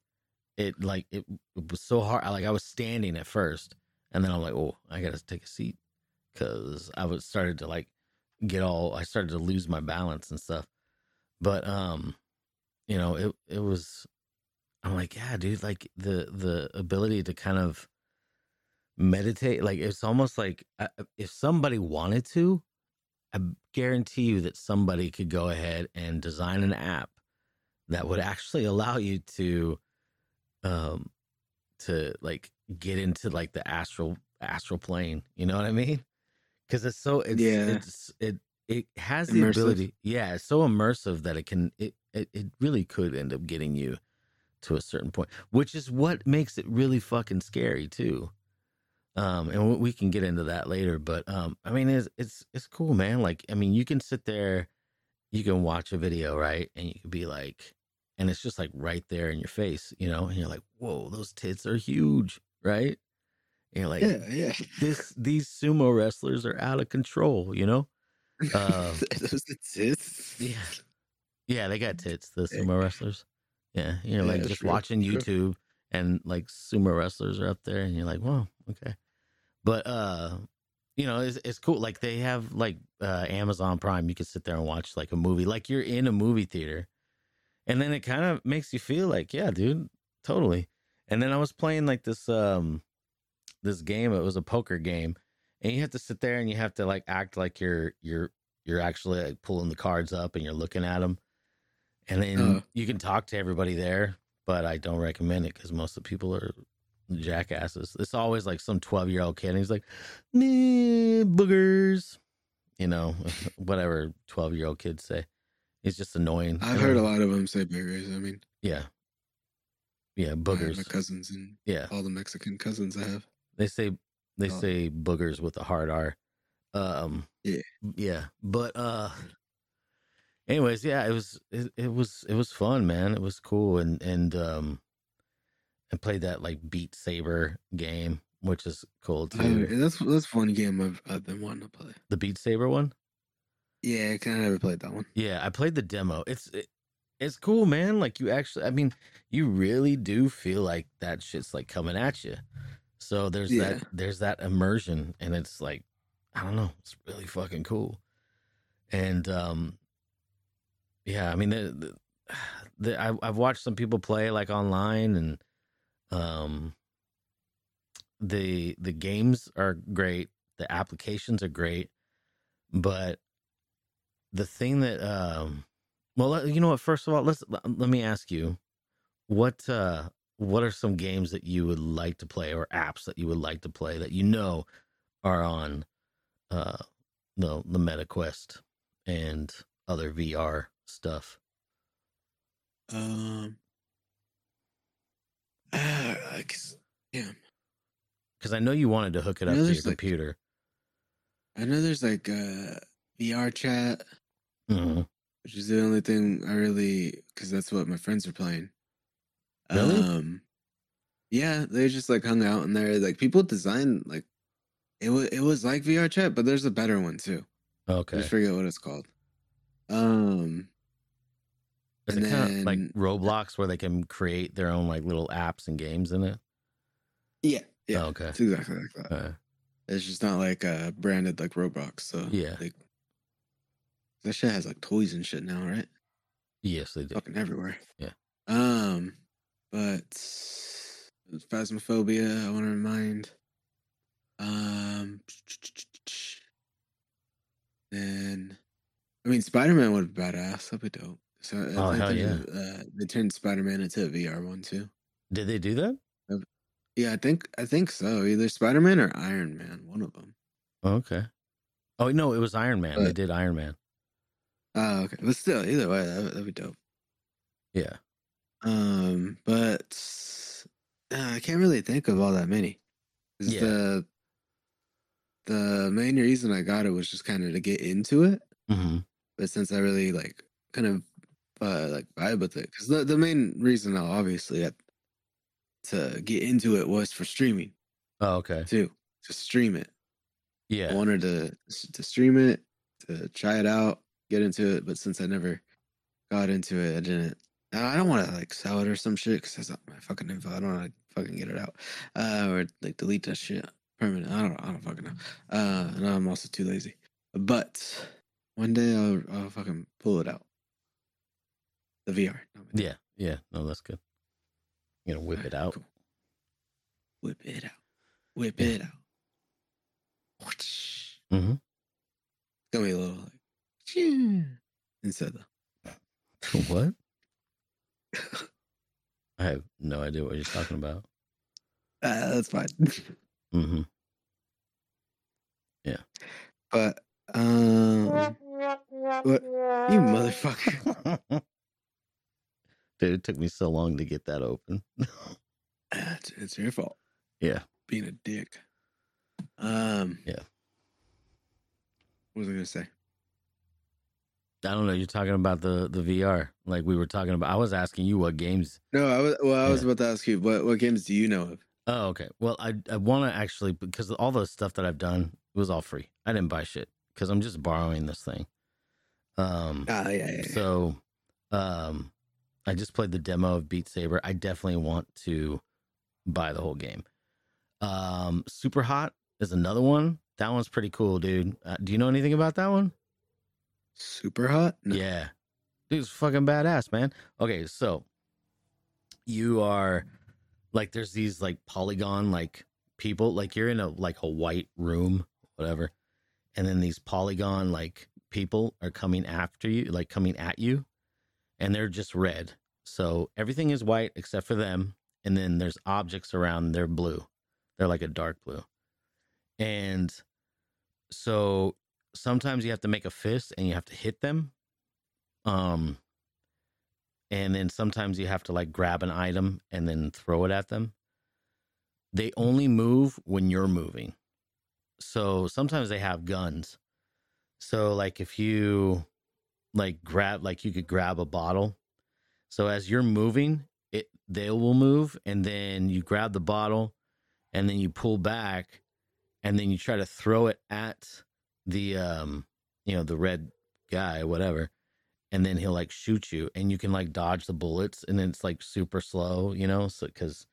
Speaker 4: it like it, it was so hard I, like i was standing at first and then i'm like oh i gotta take a seat because i was started to like get all i started to lose my balance and stuff. But um you know it it was i'm like yeah dude like the the ability to kind of meditate like it's almost like uh, if somebody wanted to i guarantee you that somebody could go ahead and design an app that would actually allow you to um to like get into like the astral astral plane you know what i mean because it's so it's
Speaker 5: Yeah.
Speaker 4: it's it it has the
Speaker 5: Immersive.
Speaker 4: ability yeah it's so immersive that it can it it, it really could end up getting you to a certain point, which is what makes it really fucking scary too. Um, and we- we can get into that later, but um, I mean, it's it's it's cool, man. Like, I mean, you can sit there, you can watch a video, right, and you can be like, and it's just like right there in your face, you know, and you're like, whoa, those tits are huge, right? And you're like,
Speaker 5: yeah.
Speaker 4: this these sumo wrestlers are out of control, you know? Uh,
Speaker 5: Those tits.
Speaker 4: yeah. Yeah, they got tits, the sumo wrestlers. Yeah. You're like
Speaker 5: Yeah,
Speaker 4: just
Speaker 5: true,
Speaker 4: watching
Speaker 5: true.
Speaker 4: YouTube and like sumo wrestlers are up there and you're like, whoa, okay. But uh you know, it's it's cool. Like they have like uh Amazon Prime, you can sit there and watch like a movie. Like you're in a movie theater. And then it kind of makes you feel like, yeah, dude, totally. And then I was playing like this um this game, it was a poker game. And you have to sit there and you have to like act like you're you're you're actually like pulling the cards up and you're looking at them. And then
Speaker 5: Uh.
Speaker 4: you can talk to everybody there, but I don't recommend it because most of the people are jackasses. It's always like some 12 year old kid and he's like, "Meh, boogers, you know, whatever 12 year old kids say. He's just annoying.
Speaker 5: I've heard a lot of them say boogers. I mean,
Speaker 4: Yeah. Yeah, boogers.
Speaker 5: my cousins and
Speaker 4: Yeah.
Speaker 5: all the Mexican cousins I have.
Speaker 4: They say they
Speaker 5: Oh.
Speaker 4: say boogers with a hard R. Um
Speaker 5: Yeah.
Speaker 4: Yeah. But uh anyways, yeah, it was it, it was it was fun, man. It was cool and and um I played that like Beat Saber game, which is cool
Speaker 5: Oh,
Speaker 4: too.
Speaker 5: that's that's one game I've I've been wanting to play.
Speaker 4: the Beat Saber one?
Speaker 5: Yeah, I kind of never played that one.
Speaker 4: Yeah, I played the demo. It's it, it's cool, man. Like you actually I mean, you really do feel like that shit's like coming at you. So there's
Speaker 5: Yeah.
Speaker 4: that there's that immersion and it's like I don't know, it's really fucking cool. And um yeah, I mean the, the, the I I've watched some people play like online and um the the games are great, the applications are great, but the thing that um well you know what first of all let's let let me ask you what uh what are some games that you would like to play or apps that you would like to play that you know are on uh the the MetaQuest and other VR stuff
Speaker 5: Um, uh, I guess, yeah,
Speaker 4: because I know you wanted to hook it up to your
Speaker 5: like-
Speaker 4: computer
Speaker 5: I know there's like uh VR chat,
Speaker 4: Mhm.
Speaker 5: which is the only thing I really because that's what my friends are playing.
Speaker 4: Really?
Speaker 5: Um, yeah, they just like hung out in there. Like people design like it was it was like VR chat, but there's a better one too. I
Speaker 4: okay
Speaker 5: just forget what it's called. Um,
Speaker 4: is
Speaker 5: and
Speaker 4: it of like Roblox where they can create their own like little apps and games in it
Speaker 5: yeah, yeah,
Speaker 4: Oh, okay
Speaker 5: it's exactly like that.
Speaker 4: uh,
Speaker 5: It's just not like uh branded like Roblox. So
Speaker 4: Yeah.
Speaker 5: like that shit has like toys and shit now, right?
Speaker 4: yes they do
Speaker 5: Fucking everywhere.
Speaker 4: Yeah.
Speaker 5: Um, but phasmophobia. I want to remind. Um, then I mean, Spider Man would be badass. That'd be dope. So I
Speaker 4: Oh, hell
Speaker 5: they,
Speaker 4: yeah.
Speaker 5: Uh, they turned Spider Man into a VR one too.
Speaker 4: did they do that
Speaker 5: Yeah, I think I think so. Either Spider Man or Iron Man, one of them.
Speaker 4: Okay. Oh no, it was Iron Man. they did Iron Man.
Speaker 5: Oh, okay. But still, either way, that, that'd be dope.
Speaker 4: Yeah.
Speaker 5: Um, but uh, I can't really think of all that many.
Speaker 4: Yeah.
Speaker 5: The the main reason I got it was just kind of to get into it.
Speaker 4: hmm
Speaker 5: But since I really like kind of uh, like vibe with it, because the the main reason I obviously got to get into it was for streaming
Speaker 4: Oh, okay.
Speaker 5: too, to stream it. I
Speaker 4: Yeah.
Speaker 5: wanted to to stream it, to try it out, get into it. But since I never got into it, I didn't. I I don't want to like sell it or some shit because that's not my fucking info. I don't want to fucking get it out uh, or like delete that shit permanent. I don't. I don't fucking know. Uh, and I'm also too lazy. But one day I'll I'll fucking pull it out. The VR.
Speaker 4: Yeah. Yeah. No, that's good. You know, whip it out.
Speaker 5: cool. Whip it out. Whip
Speaker 4: Yeah.
Speaker 5: it out. Whoosh.
Speaker 4: hmm
Speaker 5: It's gonna be a little like instead though.
Speaker 4: what? I have no idea what you're talking about.
Speaker 5: Uh, that's fine.
Speaker 4: Mm-hmm. Yeah.
Speaker 5: But um, what you motherfucker.
Speaker 4: Dude, it took me so long to get that open.
Speaker 5: It's, it's your fault.
Speaker 4: Yeah.
Speaker 5: Being a dick. Um.
Speaker 4: Yeah.
Speaker 5: What was I gonna say?
Speaker 4: I don't know. You're talking about the the VR, like we were talking about. I was asking you what games.
Speaker 5: No, I was. Well, I was
Speaker 4: Yeah.
Speaker 5: about to ask you what what games do you know of?
Speaker 4: Oh, okay. Well, I I want to actually because all the stuff that I've done it was all free. I didn't buy shit because I'm just borrowing this thing. Um.
Speaker 5: Yeah, yeah. yeah.
Speaker 4: So, um, I just played the demo of Beat Saber. I definitely want to buy the whole game. Um, Super Hot is another one. That one's pretty cool, dude. Uh, do you know anything about that one?
Speaker 5: Super hot. No.
Speaker 4: Yeah. Dude's fucking badass, man. Okay, so you are like there's these like polygon like people, like you're in a like a white room, whatever. And then these polygon like people are coming after you, like coming at you, and they're just red. So everything is white except for them, and then there's objects around, they're blue. They're like a dark blue. And so sometimes you have to make a fist and you have to hit them um and then sometimes you have to like grab an item and then throw it at them. They only move when you're moving. So sometimes they have guns. So like if you like grab like you could grab a bottle. So as you're moving it they will move and then you grab the bottle and then you pull back and then you try to throw it at the um you know the red guy whatever and then he'll like shoot you and you can like dodge the bullets and then it's like super slow you know so because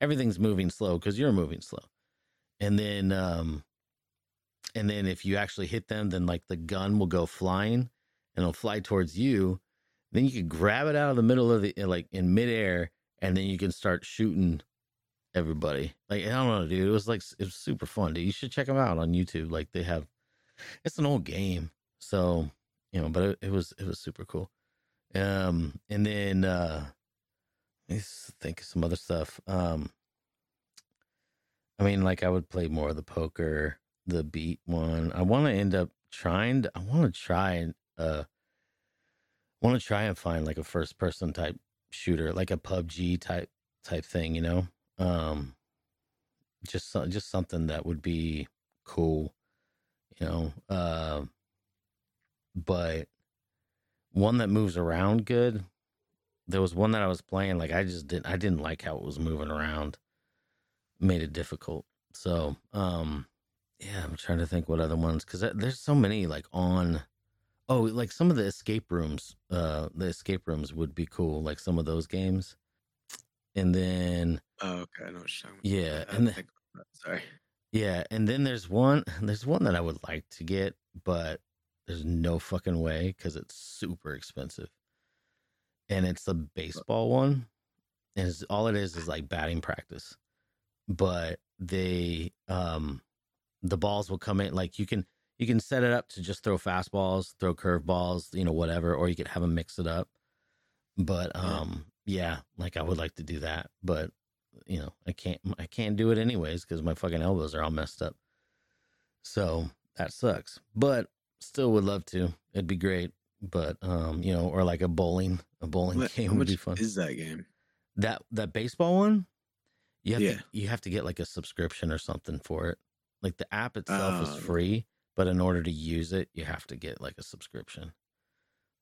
Speaker 4: everything's moving slow because you're moving slow. And then um and then if you actually hit them then like the gun will go flying and it'll fly towards you. Then you can grab it out of the middle of the like in midair and then you can start shooting everybody. Like i don't know dude it was like it was super fun dude. You should check them out on youtube like they have it's an old game so you know but it, it was it was super cool. Um and then uh let's think of some other stuff. Um i mean like i would play more of the poker the beat one. I want to end up trying to, i want to try and uh want to try and find like a first person type shooter like a pubg type type thing you know? Um just just something that would be cool you know uh, but one that moves around good there was one that i was playing like i just didn't i didn't like how it was moving around made it difficult so um yeah i'm trying to think what other ones because there's so many like on oh like some of the escape rooms uh the escape rooms would be cool like some of those games and then
Speaker 5: Oh, okay. I know what you're talking about.
Speaker 4: yeah and
Speaker 5: didn't
Speaker 4: the,
Speaker 5: think. Sorry.
Speaker 4: Yeah, and then there's one there's one that I would like to get, but there's no fucking way because it's super expensive. And it's the baseball one. And it's, all it is is like batting practice. But they um the balls will come in like you can you can set it up to just throw fastballs, throw curveballs, you know, whatever, or you could have them mix it up. But um yeah, like I would like to do that, but you know, I can't I can't do it anyways because my fucking elbows are all messed up. So that sucks. But still would love to. It'd be great. But um, you know, or like a bowling, a bowling
Speaker 5: What,
Speaker 4: game would be fun.
Speaker 5: is that game?
Speaker 4: that that baseball one, you have
Speaker 5: Yeah.
Speaker 4: to you have to get like a subscription or something for it. Like the app itself is
Speaker 5: Oh.
Speaker 4: free, but in order to use it, you have to get like a subscription.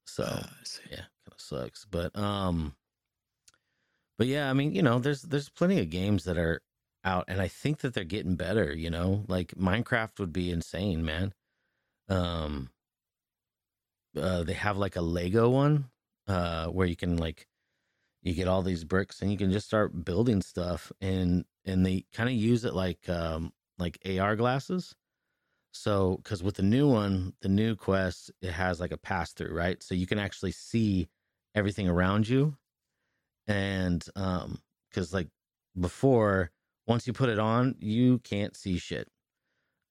Speaker 4: So
Speaker 5: Uh,
Speaker 4: yeah, kind of sucks. But um, but yeah, I mean, you know, there's there's plenty of games that are out, and I think that they're getting better. You know, like Minecraft would be insane, man. Um, uh, they have like a Lego one, uh, where you can like you get all these bricks and you can just start building stuff, and and they kind of use it like um like AR glasses. So, because with the new one, the new quest, it has like a pass through, right? So you can actually see everything around you. And um, because like before, once you put it on, you can't see shit.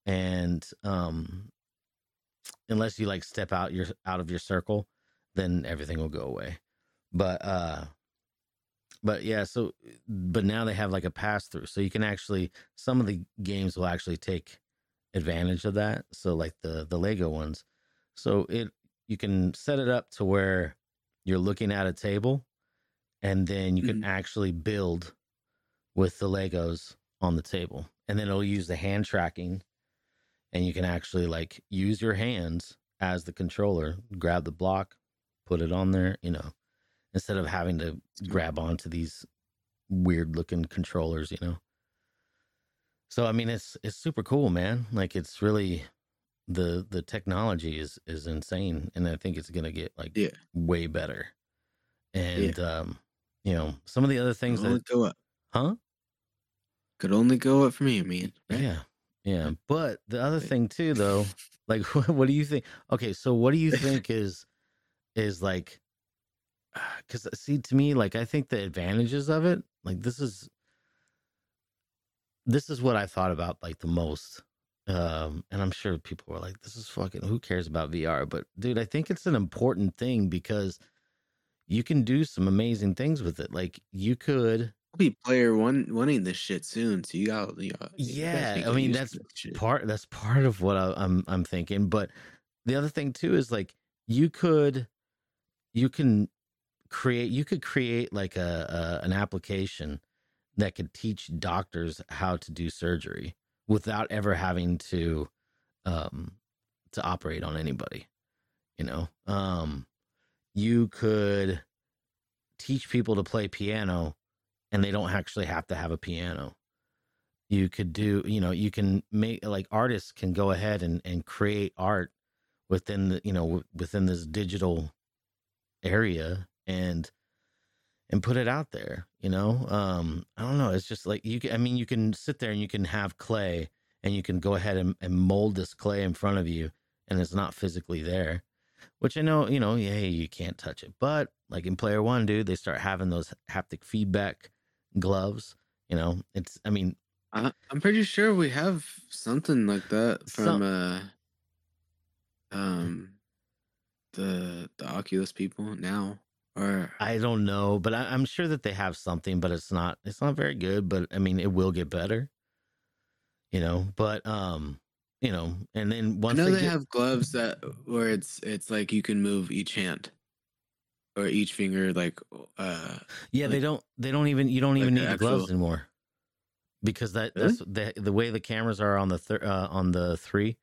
Speaker 4: And um, unless you like step out your out of your circle, then everything will go away. But uh, but yeah, so but now they have like a pass through, so you can actually some of the games will actually take advantage of that. So like the the Lego ones, so it you can set it up to where you're looking at a table, and then you can
Speaker 5: Mhm.
Speaker 4: actually build with the Legos on the table, and then it'll use the hand tracking, and you can actually like use your hands as the controller, grab the block, put it on there, you know, instead of having to grab onto these weird looking controllers, you know. So I mean, it's it's super cool, man. Like it's really the the technology is is insane, and I think it's gonna get like
Speaker 5: Yeah.
Speaker 4: way better. And um, you know, some of the other things that,
Speaker 5: go up.
Speaker 4: huh?
Speaker 5: Could only go up for me, man. right?
Speaker 4: Yeah, yeah. But the other
Speaker 5: Like-
Speaker 4: thing too, though, like, what do you think? Okay, so what do you think is is like? Because see, to me, like, I think the advantages of it, like, this is this is what I thought about like the most. Um, and I'm sure people were like, "This is fucking. Who cares about VR?" But dude, I think it's an important thing because you can do some amazing things with it. Like, you could
Speaker 5: I'll be player one wanting this shit soon. So you got, you got
Speaker 4: Yeah,
Speaker 5: need
Speaker 4: I mean, that's part that's part of what I, I'm I'm thinking. But the other thing too is like you could you can create you could create like a, a an application that could teach doctors how to do surgery without ever having to um to operate on anybody you know um you could teach people to play piano and they don't actually have to have a piano. You could do you know you can make like artists can go ahead and and create art within the you know w- within this digital area and and put it out there you know? Um i don't know it's just like you can i mean you can sit there and you can have clay and you can go ahead and, and mold this clay in front of you and it's not physically there which i know you know yeah you can't touch it but like in player one dude they start having those haptic feedback gloves you know it's i mean
Speaker 5: I, I'm pretty sure we have something like that from
Speaker 4: Some-
Speaker 5: uh um the the Oculus people now. Or
Speaker 4: I don't know, but I, I'm sure that they have something, but it's not it's not very good. But I mean, it will get better, you know. But um, you know, and then
Speaker 5: I
Speaker 4: once
Speaker 5: know
Speaker 4: they get,
Speaker 5: have gloves that where it's it's like you can move each hand or each finger like uh
Speaker 4: yeah, they don't they don't even you don't
Speaker 5: like
Speaker 4: even need the gloves anymore because that
Speaker 5: Really?
Speaker 4: that's the the way the cameras are on the thir- uh, on the three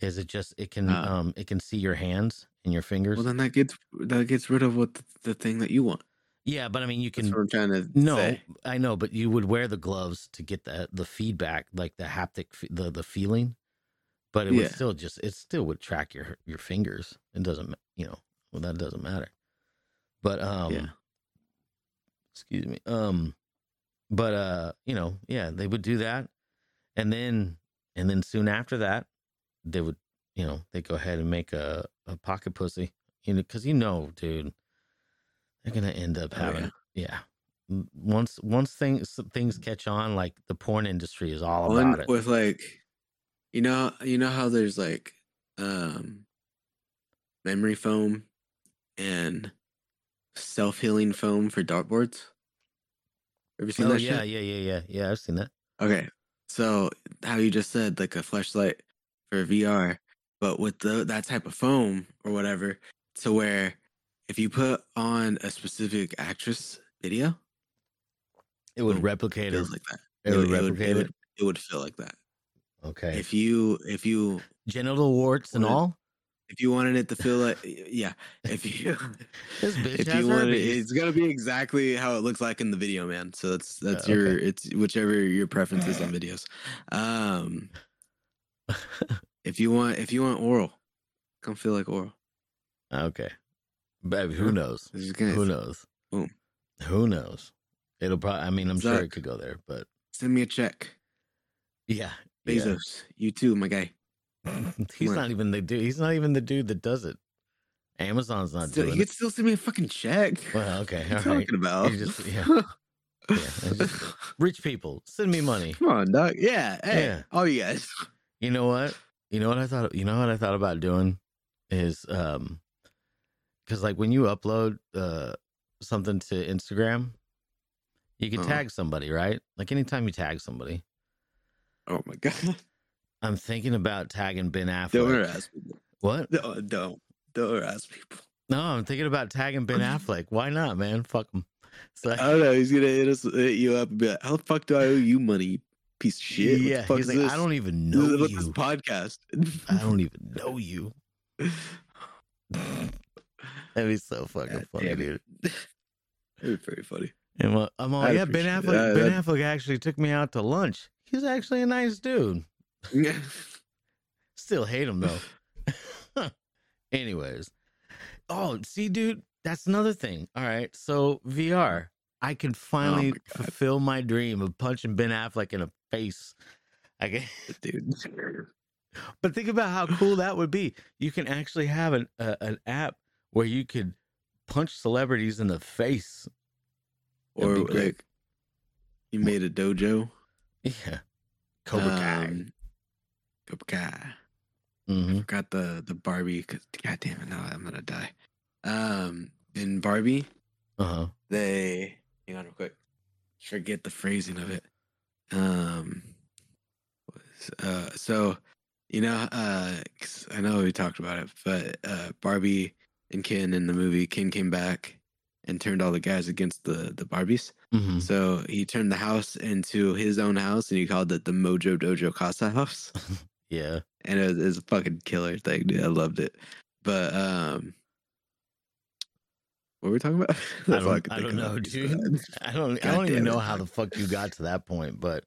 Speaker 4: is it just it can
Speaker 5: Ah.
Speaker 4: um it can see your hands and your fingers.
Speaker 5: well then that gets that gets rid of what the, the thing that you want.
Speaker 4: yeah, but I mean, you
Speaker 5: That's
Speaker 4: can
Speaker 5: what I'm trying to
Speaker 4: No,
Speaker 5: say.
Speaker 4: I know, but you would wear the gloves to get the the feedback, like the haptic, the the feeling. But it would still just it still would track your your fingers. It doesn't, you know, well that doesn't matter. But um,
Speaker 5: Yeah.
Speaker 4: excuse me, um, but uh, you know, yeah, they would do that, and then and then soon after that, they would, you know, they go ahead and make a a pocket pussy, you know, because you know, dude, they're gonna end up
Speaker 5: Oh,
Speaker 4: having yeah. Once once things things catch on, like the porn industry is all
Speaker 5: One
Speaker 4: about it.
Speaker 5: with like you know you know how there's like um memory foam and self healing foam for dartboards. Have you seen that?
Speaker 4: Oh
Speaker 5: that
Speaker 4: yeah,
Speaker 5: shit?
Speaker 4: yeah, yeah, yeah, yeah. I've seen that.
Speaker 5: Okay. So how you just said like a flashlight for VR, but with the that type of foam or whatever, to where if you put on a specific actress video,
Speaker 4: It would replicate
Speaker 5: it
Speaker 4: it.
Speaker 5: like that.
Speaker 4: It would
Speaker 5: it
Speaker 4: replicate
Speaker 5: it
Speaker 4: it.
Speaker 5: would, it would feel like that.
Speaker 4: Okay.
Speaker 5: If you if you
Speaker 4: Genital warts and
Speaker 5: Wanted-
Speaker 4: all.
Speaker 5: if you wanted it to feel like yeah, if you
Speaker 4: This bitch
Speaker 5: if
Speaker 4: has
Speaker 5: you wanted it, it's gonna be exactly how it looks like in the video, man. So that's that's
Speaker 4: Uh,
Speaker 5: your
Speaker 4: okay.
Speaker 5: it's whichever your preference is on videos. Um if you want if you want oral, come feel like oral.
Speaker 4: okay. Baby, who knows?
Speaker 5: Gonna-
Speaker 4: Who knows?
Speaker 5: Boom.
Speaker 4: Who knows? It'll probably. I mean, I'm sure it could go there, but
Speaker 5: Send me a check.
Speaker 4: yeah. Yeah.
Speaker 5: Bezos. You too, my guy.
Speaker 4: he's
Speaker 5: on.
Speaker 4: not even the dude. He's not even the dude that does it. Amazon's not
Speaker 5: Still,
Speaker 4: doing
Speaker 5: you could still send me a fucking check.
Speaker 4: Well, okay,
Speaker 5: What are you
Speaker 4: right.
Speaker 5: talking about?
Speaker 4: Just- yeah. Yeah, just- Rich people, send me money.
Speaker 5: Come on, dog. Yeah. Hey,
Speaker 4: Yeah.
Speaker 5: you guys.
Speaker 4: You know what? You know what I thought. You know what I thought about doing is um, because like when you upload uh something to Instagram, you can
Speaker 5: Uh-huh.
Speaker 4: tag somebody, right? Like anytime you tag somebody,
Speaker 5: Oh my god.
Speaker 4: I'm thinking about tagging Ben Affleck.
Speaker 5: Don't harass people.
Speaker 4: What?
Speaker 5: No, uh, don't. Don't harass people.
Speaker 4: No, I'm thinking about tagging Ben Affleck. Why not, man? Fuck him. So
Speaker 5: I don't know. He's gonna hit us, hit you up, and be like, "How the fuck do I owe you money, piece of shit?"
Speaker 4: Yeah, he's like,
Speaker 5: this?
Speaker 4: I don't even know
Speaker 5: this
Speaker 4: you.
Speaker 5: podcast?
Speaker 4: I don't even know you. That'd be so fucking
Speaker 5: God
Speaker 4: funny, dude.
Speaker 5: it. It'd be very funny.
Speaker 4: And well, I'm all,
Speaker 5: I'd
Speaker 4: yeah, Ben Affleck.
Speaker 5: it.
Speaker 4: Ben Affleck actually took me out to lunch. He's actually a nice dude. Yeah. Still hate him though. Anyways, oh, see, dude, that's another thing. All right, so VR, I can finally
Speaker 5: Oh my
Speaker 4: fulfill my dream of punching Ben Affleck in the face. I can,
Speaker 5: dude.
Speaker 4: but think about how cool that would be. You can actually have an a, an app where you could punch celebrities in the face.
Speaker 5: Or
Speaker 4: That'd
Speaker 5: like, you made a dojo.
Speaker 4: Yeah, Cobra Kai.
Speaker 5: Um, Cobra Kai.
Speaker 4: hmm
Speaker 5: Forgot the the Barbie. Cause God damn it, now I'm gonna die. Um, in Barbie,
Speaker 4: Uh huh.
Speaker 5: they hang on real quick. Forget the phrasing of it. Um, uh, so you know, uh, 'cause I know we talked about it, but uh, Barbie and Ken in the movie, Ken came back and turned all the guys against the the Barbies.
Speaker 4: hmm
Speaker 5: So he turned the house into his own house, and he called it the Mojo Dojo Casa House.
Speaker 4: Yeah.
Speaker 5: and it was, it was a fucking killer thing, dude. I loved it. But um, what were we talking about?
Speaker 4: I don't,
Speaker 5: can
Speaker 4: I don't know, dude. I don't. I don't even
Speaker 5: damn
Speaker 4: know how the fuck you got to that point, but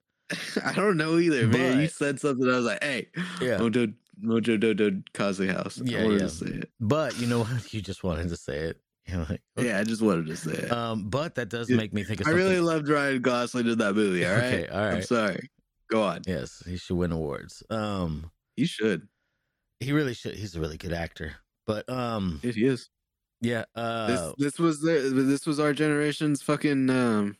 Speaker 5: I don't know either, man. You said something. I was like, "Hey,
Speaker 4: Yeah.
Speaker 5: Mojo Mojo Dojo Cosby House."
Speaker 4: Yeah,
Speaker 5: I wanted
Speaker 4: yeah.
Speaker 5: to say it.
Speaker 4: but you know what? You just wanted to say it. You're like, okay.
Speaker 5: Yeah, I just wanted to say it.
Speaker 4: Um, but that does make me think of
Speaker 5: I
Speaker 4: something.
Speaker 5: really loved Ryan Gosling in that movie. All right,
Speaker 4: Okay, all
Speaker 5: I'm sorry. Go on.
Speaker 4: yes, he should win awards. Um,
Speaker 5: You should.
Speaker 4: he really should. He's a really good actor. But um,
Speaker 5: It is.
Speaker 4: yeah. Uh,
Speaker 5: this this was the this was our generation's fucking um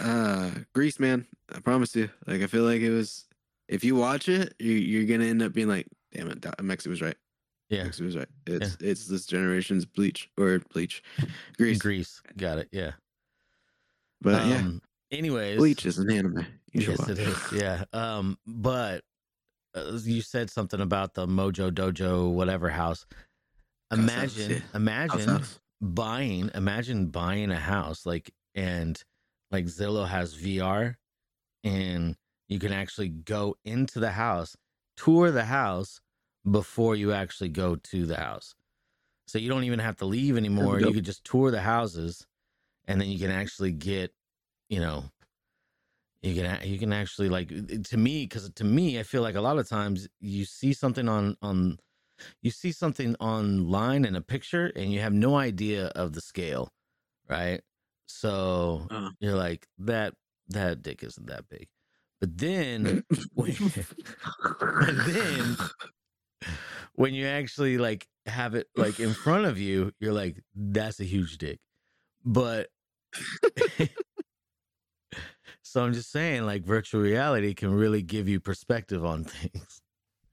Speaker 5: uh Grease man. I promise you. Like I feel like it was. If you watch it, you, you're gonna end up being like, "Damn it, Mexi was right.
Speaker 4: Yeah.
Speaker 5: Mexi was right. It's it's this generation's Bleach or Bleach, Grease.
Speaker 4: Grease. Got it. Yeah.
Speaker 5: But yeah,
Speaker 4: Um, Anyways,
Speaker 5: Bleach is an anime. You
Speaker 4: yes,
Speaker 5: watch.
Speaker 4: it is. Yeah. Um, but uh, you said something about the Mojo Dojo whatever house. Imagine,
Speaker 5: house, yeah.
Speaker 4: imagine
Speaker 5: House.
Speaker 4: buying. Imagine buying a house like and like Zillow has VR, and you can actually go into the house, tour the house before you actually go to the house. So you don't even have to leave anymore. You could just tour the houses, and then you can actually get, you know, you can you can actually like to me because to me I feel like a lot of times you see something on on you see something online in a picture and you have no idea of the scale, right? So
Speaker 5: Uh.
Speaker 4: you're like that that dick isn't that big, but then when, but then when you actually like have it like in front of you, you're like that's a huge dick, but. So I'm just saying, like virtual reality can really give you perspective on things.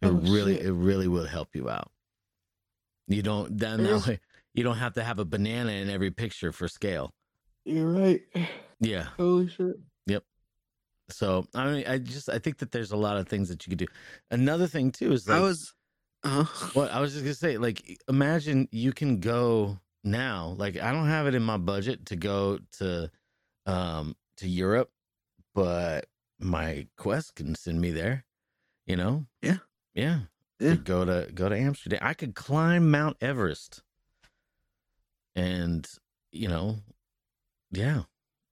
Speaker 4: It
Speaker 5: Oh,
Speaker 4: really,
Speaker 5: shit.
Speaker 4: it really will help you out. You don't then
Speaker 5: There
Speaker 4: that
Speaker 5: is-
Speaker 4: way you don't have to have a banana in every picture for scale.
Speaker 5: You're right.
Speaker 4: Yeah.
Speaker 5: Holy shit. Yep.
Speaker 4: So I mean, I just I think that there's a lot of things that you could do. Another thing too is like
Speaker 5: I was. Uh,
Speaker 4: what I was just gonna say. Like, imagine you can go now. Like, I don't have it in my budget to go to um to Europe, but my Quest can send me there. You know?
Speaker 5: Yeah.
Speaker 4: Yeah.
Speaker 5: Yeah.
Speaker 4: Go to go to Amsterdam. I could climb Mount Everest. And, you know, yeah.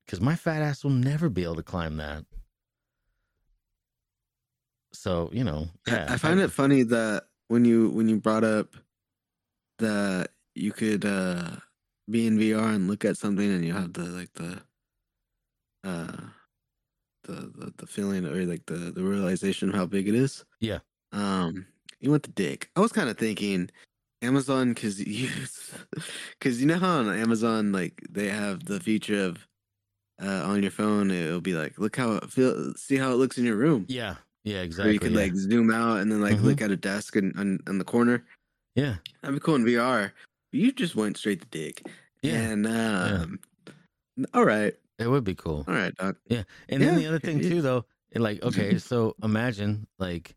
Speaker 4: Because my fat ass will never be able to climb that. So, you know, yeah.
Speaker 5: I find it funny that when you when you brought up that you could uh be in VR and look at something and you have the like the uh the the, the feeling or like the the realization of how big it is.
Speaker 4: Yeah.
Speaker 5: Um you went to dick. I was kind of thinking Amazon cuz you cuz you know how on Amazon like they have the feature of uh on your phone it'll be like look how it feel see how it looks in your room.
Speaker 4: Yeah. Yeah,
Speaker 5: Where
Speaker 4: exactly.
Speaker 5: you could
Speaker 4: yeah.
Speaker 5: like zoom out and then like
Speaker 4: Mhm.
Speaker 5: look at a desk in, in, in the corner.
Speaker 4: yeah.
Speaker 5: That'd be cool in VR. You just went straight to dig.
Speaker 4: Yeah.
Speaker 5: And um, all right,
Speaker 4: It would be cool.
Speaker 5: all right, doc. Yeah.
Speaker 4: And then the other thing too, though, it like okay, so imagine like,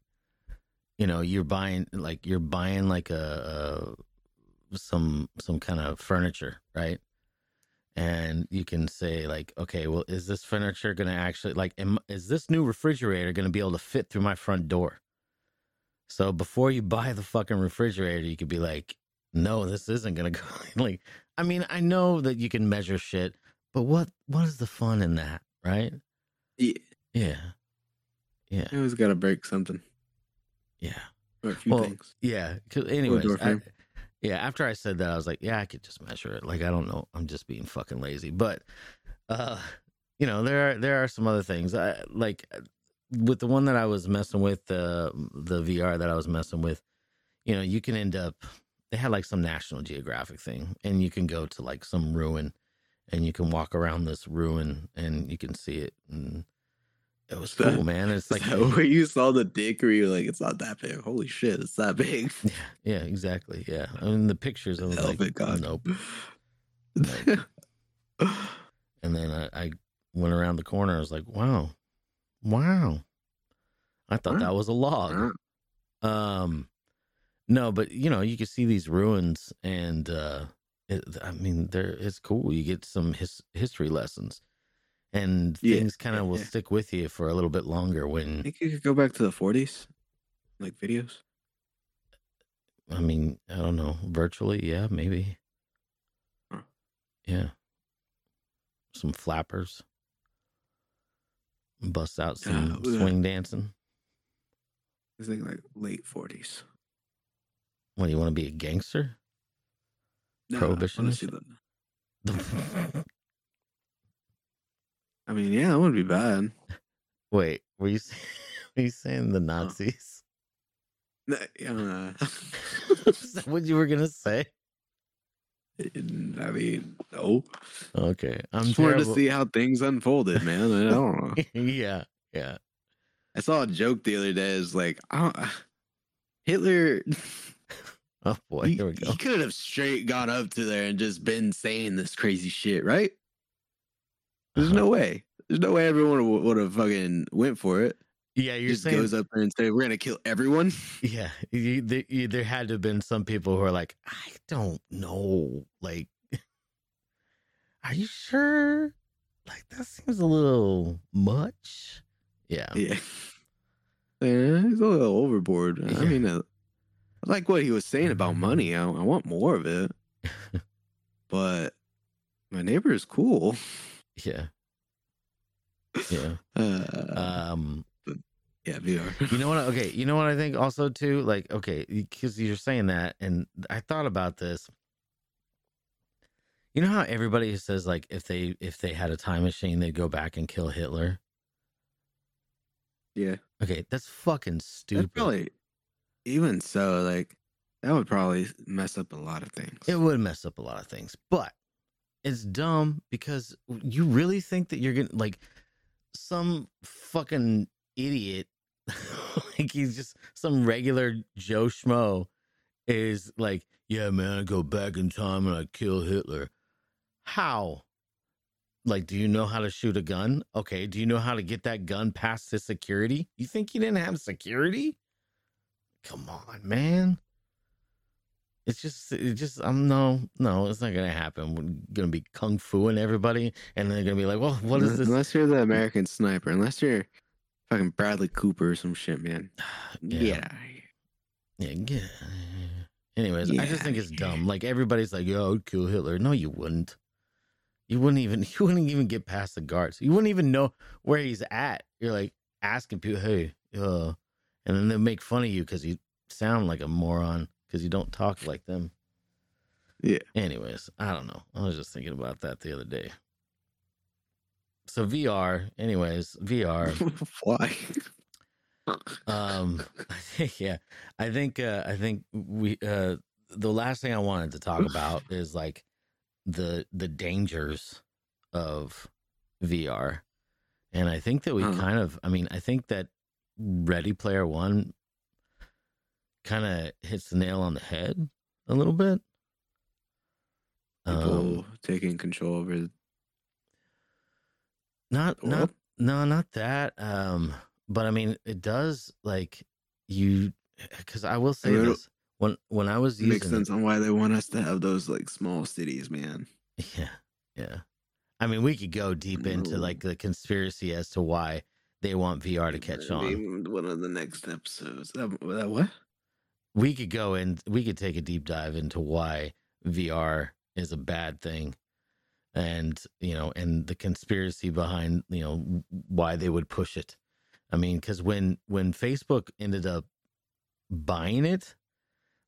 Speaker 4: you know, you're buying like you're buying like a, a some some kind of furniture, right? And you can say like, okay, well, is this furniture going to actually like, am, is this new refrigerator going to be able to fit through my front door? So before you buy the fucking refrigerator, you could be like, no, this isn't going to go. like, I mean, I know that you can measure shit, but what what is the fun in that, right?
Speaker 5: Yeah,
Speaker 4: Yeah, yeah,
Speaker 5: you always got to break something
Speaker 4: yeah.
Speaker 5: or a few
Speaker 4: Well,
Speaker 5: things.
Speaker 4: Yeah. 'cause yeah. After I said that, I was like, yeah, I could just measure it. Like, I don't know. I'm just being fucking lazy. But, uh, you know, there are there are some other things. I like with the one that I was messing with, uh, the VR that I was messing with. You know, you can end up. They had like some National Geographic thing, and you can go to like some ruin, and you can walk around this ruin, and you can see it. And it was cool, man. It's like
Speaker 5: Like where you saw the dick, or you're like, it's not that big. Holy shit, it's that big.
Speaker 4: Yeah, yeah, exactly. Yeah, I mean the pictures. I was like,
Speaker 5: Velvet God.
Speaker 4: nope. And then I, I went around the corner. I was like, wow, wow. I thought that was a log. Um, no, but you know, you can see these ruins, and uh, it, I mean, they're it's cool. You get some his, history lessons, and
Speaker 5: Yeah,
Speaker 4: things kind of will
Speaker 5: yeah.
Speaker 4: stick with you for a little bit longer.
Speaker 5: I
Speaker 4: When
Speaker 5: think you could go back to the 40s, like videos.
Speaker 4: I mean, I don't know, virtually, yeah, maybe,
Speaker 5: Huh.
Speaker 4: yeah, some flappers, bust out ah, some
Speaker 5: Yeah, yeah.
Speaker 4: swing dancing.
Speaker 5: I think like late 40s.
Speaker 4: What do you want to be a gangster?
Speaker 5: No,
Speaker 4: Prohibitionist?
Speaker 5: I mean, yeah, that wouldn't be bad.
Speaker 4: Wait, were you were you saying the Nazis?
Speaker 5: Uh,
Speaker 4: Is that what you were gonna say?
Speaker 5: I mean, no.
Speaker 4: Okay, I'm
Speaker 5: Just wanted to see how things unfolded, man. I don't know.
Speaker 4: yeah, yeah.
Speaker 5: I saw a joke the other day. Is like, I Hitler.
Speaker 4: Oh boy,
Speaker 5: he,
Speaker 4: here we go.
Speaker 5: he could have straight gone up to there and just been saying this crazy shit, right? There's no way. There's no way everyone would, would have fucking went for it.
Speaker 4: Yeah, you're
Speaker 5: just
Speaker 4: saying
Speaker 5: goes up there and say, "We're gonna kill everyone."
Speaker 4: Yeah, you, there, you, there had to have been some people who are like, I don't know, like, are you sure? Like that seems a little much. Yeah,
Speaker 5: Yeah. Yeah, he's a little overboard.
Speaker 4: Yeah.
Speaker 5: I mean, uh, I like what he was saying about money. I, I want more of it. but my neighbor is cool.
Speaker 4: Yeah, yeah.
Speaker 5: Uh,
Speaker 4: Um,
Speaker 5: yeah, VR.
Speaker 4: you know what? Okay, you know what I think also too. Like, okay, because you're saying that, and I thought about this. You know how everybody says like if they if they had a time machine they'd go back and kill Hitler.
Speaker 5: Yeah,
Speaker 4: Okay, that's fucking stupid.
Speaker 5: probably. Even so, like that would probably mess up a lot of things.
Speaker 4: It would mess up a lot of things, but it's dumb because you really think that you're gonna like some fucking idiot, like he's just some regular Joe Schmo, is like, yeah, man, I go back in time and I kill Hitler. How? Like, do you know how to shoot a gun? Okay, do you know how to get that gun past the security? You think you didn't have security? Come on, man. It's just, it just, I'm no, no, it's not gonna happen. We're gonna be kung fu and everybody, and they're gonna be like, well, what is this?
Speaker 5: Unless you're the American sniper, unless you're fucking Bradley Cooper or some shit, man.
Speaker 4: Yeah.
Speaker 5: Get out of here.
Speaker 4: Yeah, yeah. Anyways, I just think it's dumb. Like everybody's like, "Yo, I'd kill Hitler." No, you wouldn't. You wouldn't even. You wouldn't even get past the guards. You wouldn't even know where he's at. You're like asking people, "Hey, uh," and then they make fun of you because you sound like a moron because you don't talk like them.
Speaker 5: Yeah.
Speaker 4: Anyways, I don't know. I was just thinking about that the other day. So VR. Anyways, VR.
Speaker 5: Why?
Speaker 4: Um, yeah, I think uh, I think we uh, the last thing I wanted to talk about is like the the dangers of VR, and I think that we
Speaker 5: Uh-huh.
Speaker 4: kind of, I mean, I think that Ready Player One kind of hits the nail on the head a little bit.
Speaker 5: People
Speaker 4: Um,
Speaker 5: taking control over
Speaker 4: not not no not that um but i mean it does like you because i will say
Speaker 5: I mean,
Speaker 4: this when when i was
Speaker 5: It makes
Speaker 4: using
Speaker 5: sense on why they want us to have those like small cities, man.
Speaker 4: yeah Yeah. I mean, we could go deep into like the conspiracy as to why they want VR to catch on.
Speaker 5: One of the next episodes. That, that what?
Speaker 4: We could go and we could take a deep dive into why VR is a bad thing and, you know, and the conspiracy behind, you know, why they would push it. I mean, cuz when when Facebook ended up buying it,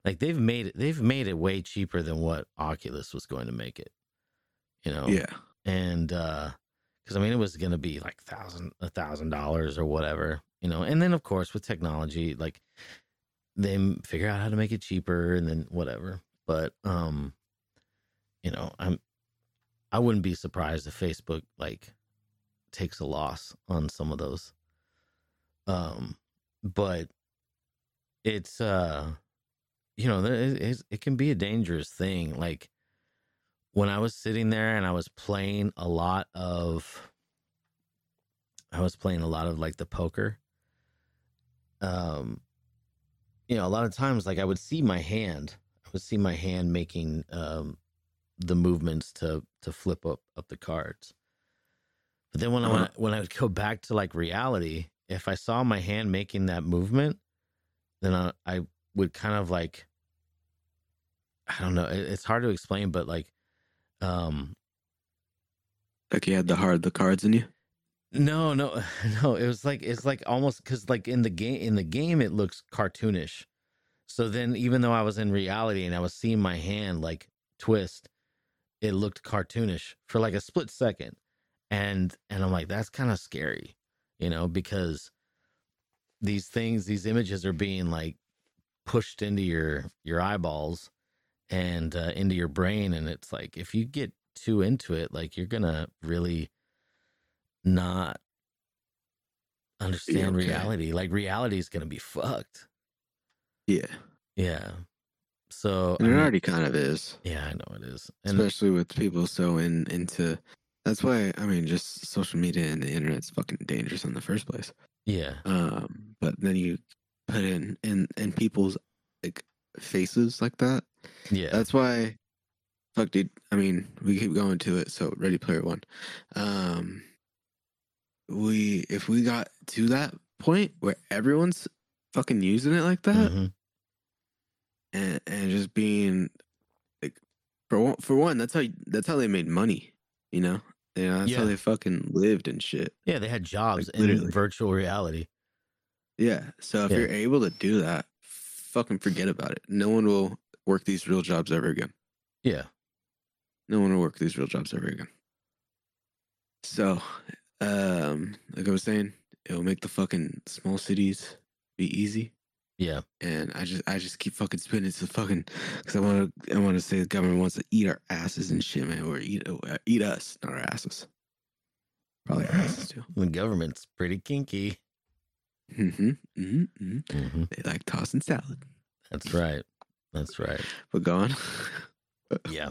Speaker 4: like they've made it they've made it way cheaper than what Oculus was going to make it. You know.
Speaker 5: Yeah.
Speaker 4: and uh because i mean it was gonna be like thousand a thousand dollars or whatever you know and then of course with technology like they figure out how to make it cheaper and then whatever. But um you know i'm i wouldn't be surprised if facebook like takes a loss on some of those. Um but it's uh you know is- it can be a dangerous thing. Like when I was sitting there and I was playing a lot of I was playing a lot of like the poker um you know a lot of times like I would see my hand I would see my hand making um the movements to to flip up up the cards but then when I when I, when I would go back to like reality if I saw my hand making that movement then I I would kind of like I don't know it, it's hard to explain but like um
Speaker 5: Like you had the hard the cards in you.
Speaker 4: No, no, no. It was like it's like almost because like in the game in the game it looks cartoonish. So then even though I was in reality and I was seeing my hand like twist, it looked cartoonish for like a split second. And and I'm like, that's kind of scary, you know, because these things, these images are being like pushed into your your eyeballs and uh, into your brain and it's like if you get too into it like you're gonna really not understand
Speaker 5: okay.
Speaker 4: reality like reality is gonna be fucked
Speaker 5: Yeah.
Speaker 4: yeah so
Speaker 5: And it
Speaker 4: mean-
Speaker 5: already kind of is.
Speaker 4: yeah i know it is and
Speaker 5: Especially with people so in into that's why I mean just social media and the internet's fucking dangerous in the first place.
Speaker 4: yeah
Speaker 5: Um but then you put in in in people's like faces like that.
Speaker 4: yeah
Speaker 5: That's why fuck dude. I mean, we keep going to it, so Ready Player One. Um we if we got to that point where everyone's fucking using it like that
Speaker 4: Mhm.
Speaker 5: and and just being like for one, for one that's how that's how they made money, you know? yeah that's
Speaker 4: Yeah.
Speaker 5: how they fucking lived and shit.
Speaker 4: yeah they had jobs
Speaker 5: Like,
Speaker 4: in virtual reality
Speaker 5: Yeah. So if
Speaker 4: Yeah.
Speaker 5: you're able to do that, fucking forget about it. No one will work these real jobs ever again.
Speaker 4: yeah
Speaker 5: No one will work these real jobs ever again. So, um, like I was saying, it'll make the fucking small cities be easy.
Speaker 4: yeah
Speaker 5: And I just, I just keep fucking spinning to the fucking, because I want to, I want to say the government wants to eat our asses and shit, man, or eat, uh, eat us, not our asses. Probably our asses too.
Speaker 4: the government's pretty kinky
Speaker 5: Mm-hmm, mm-hmm, hmm
Speaker 4: hmm
Speaker 5: They like tossing salad.
Speaker 4: that's right that's right
Speaker 5: But go on.
Speaker 4: yeah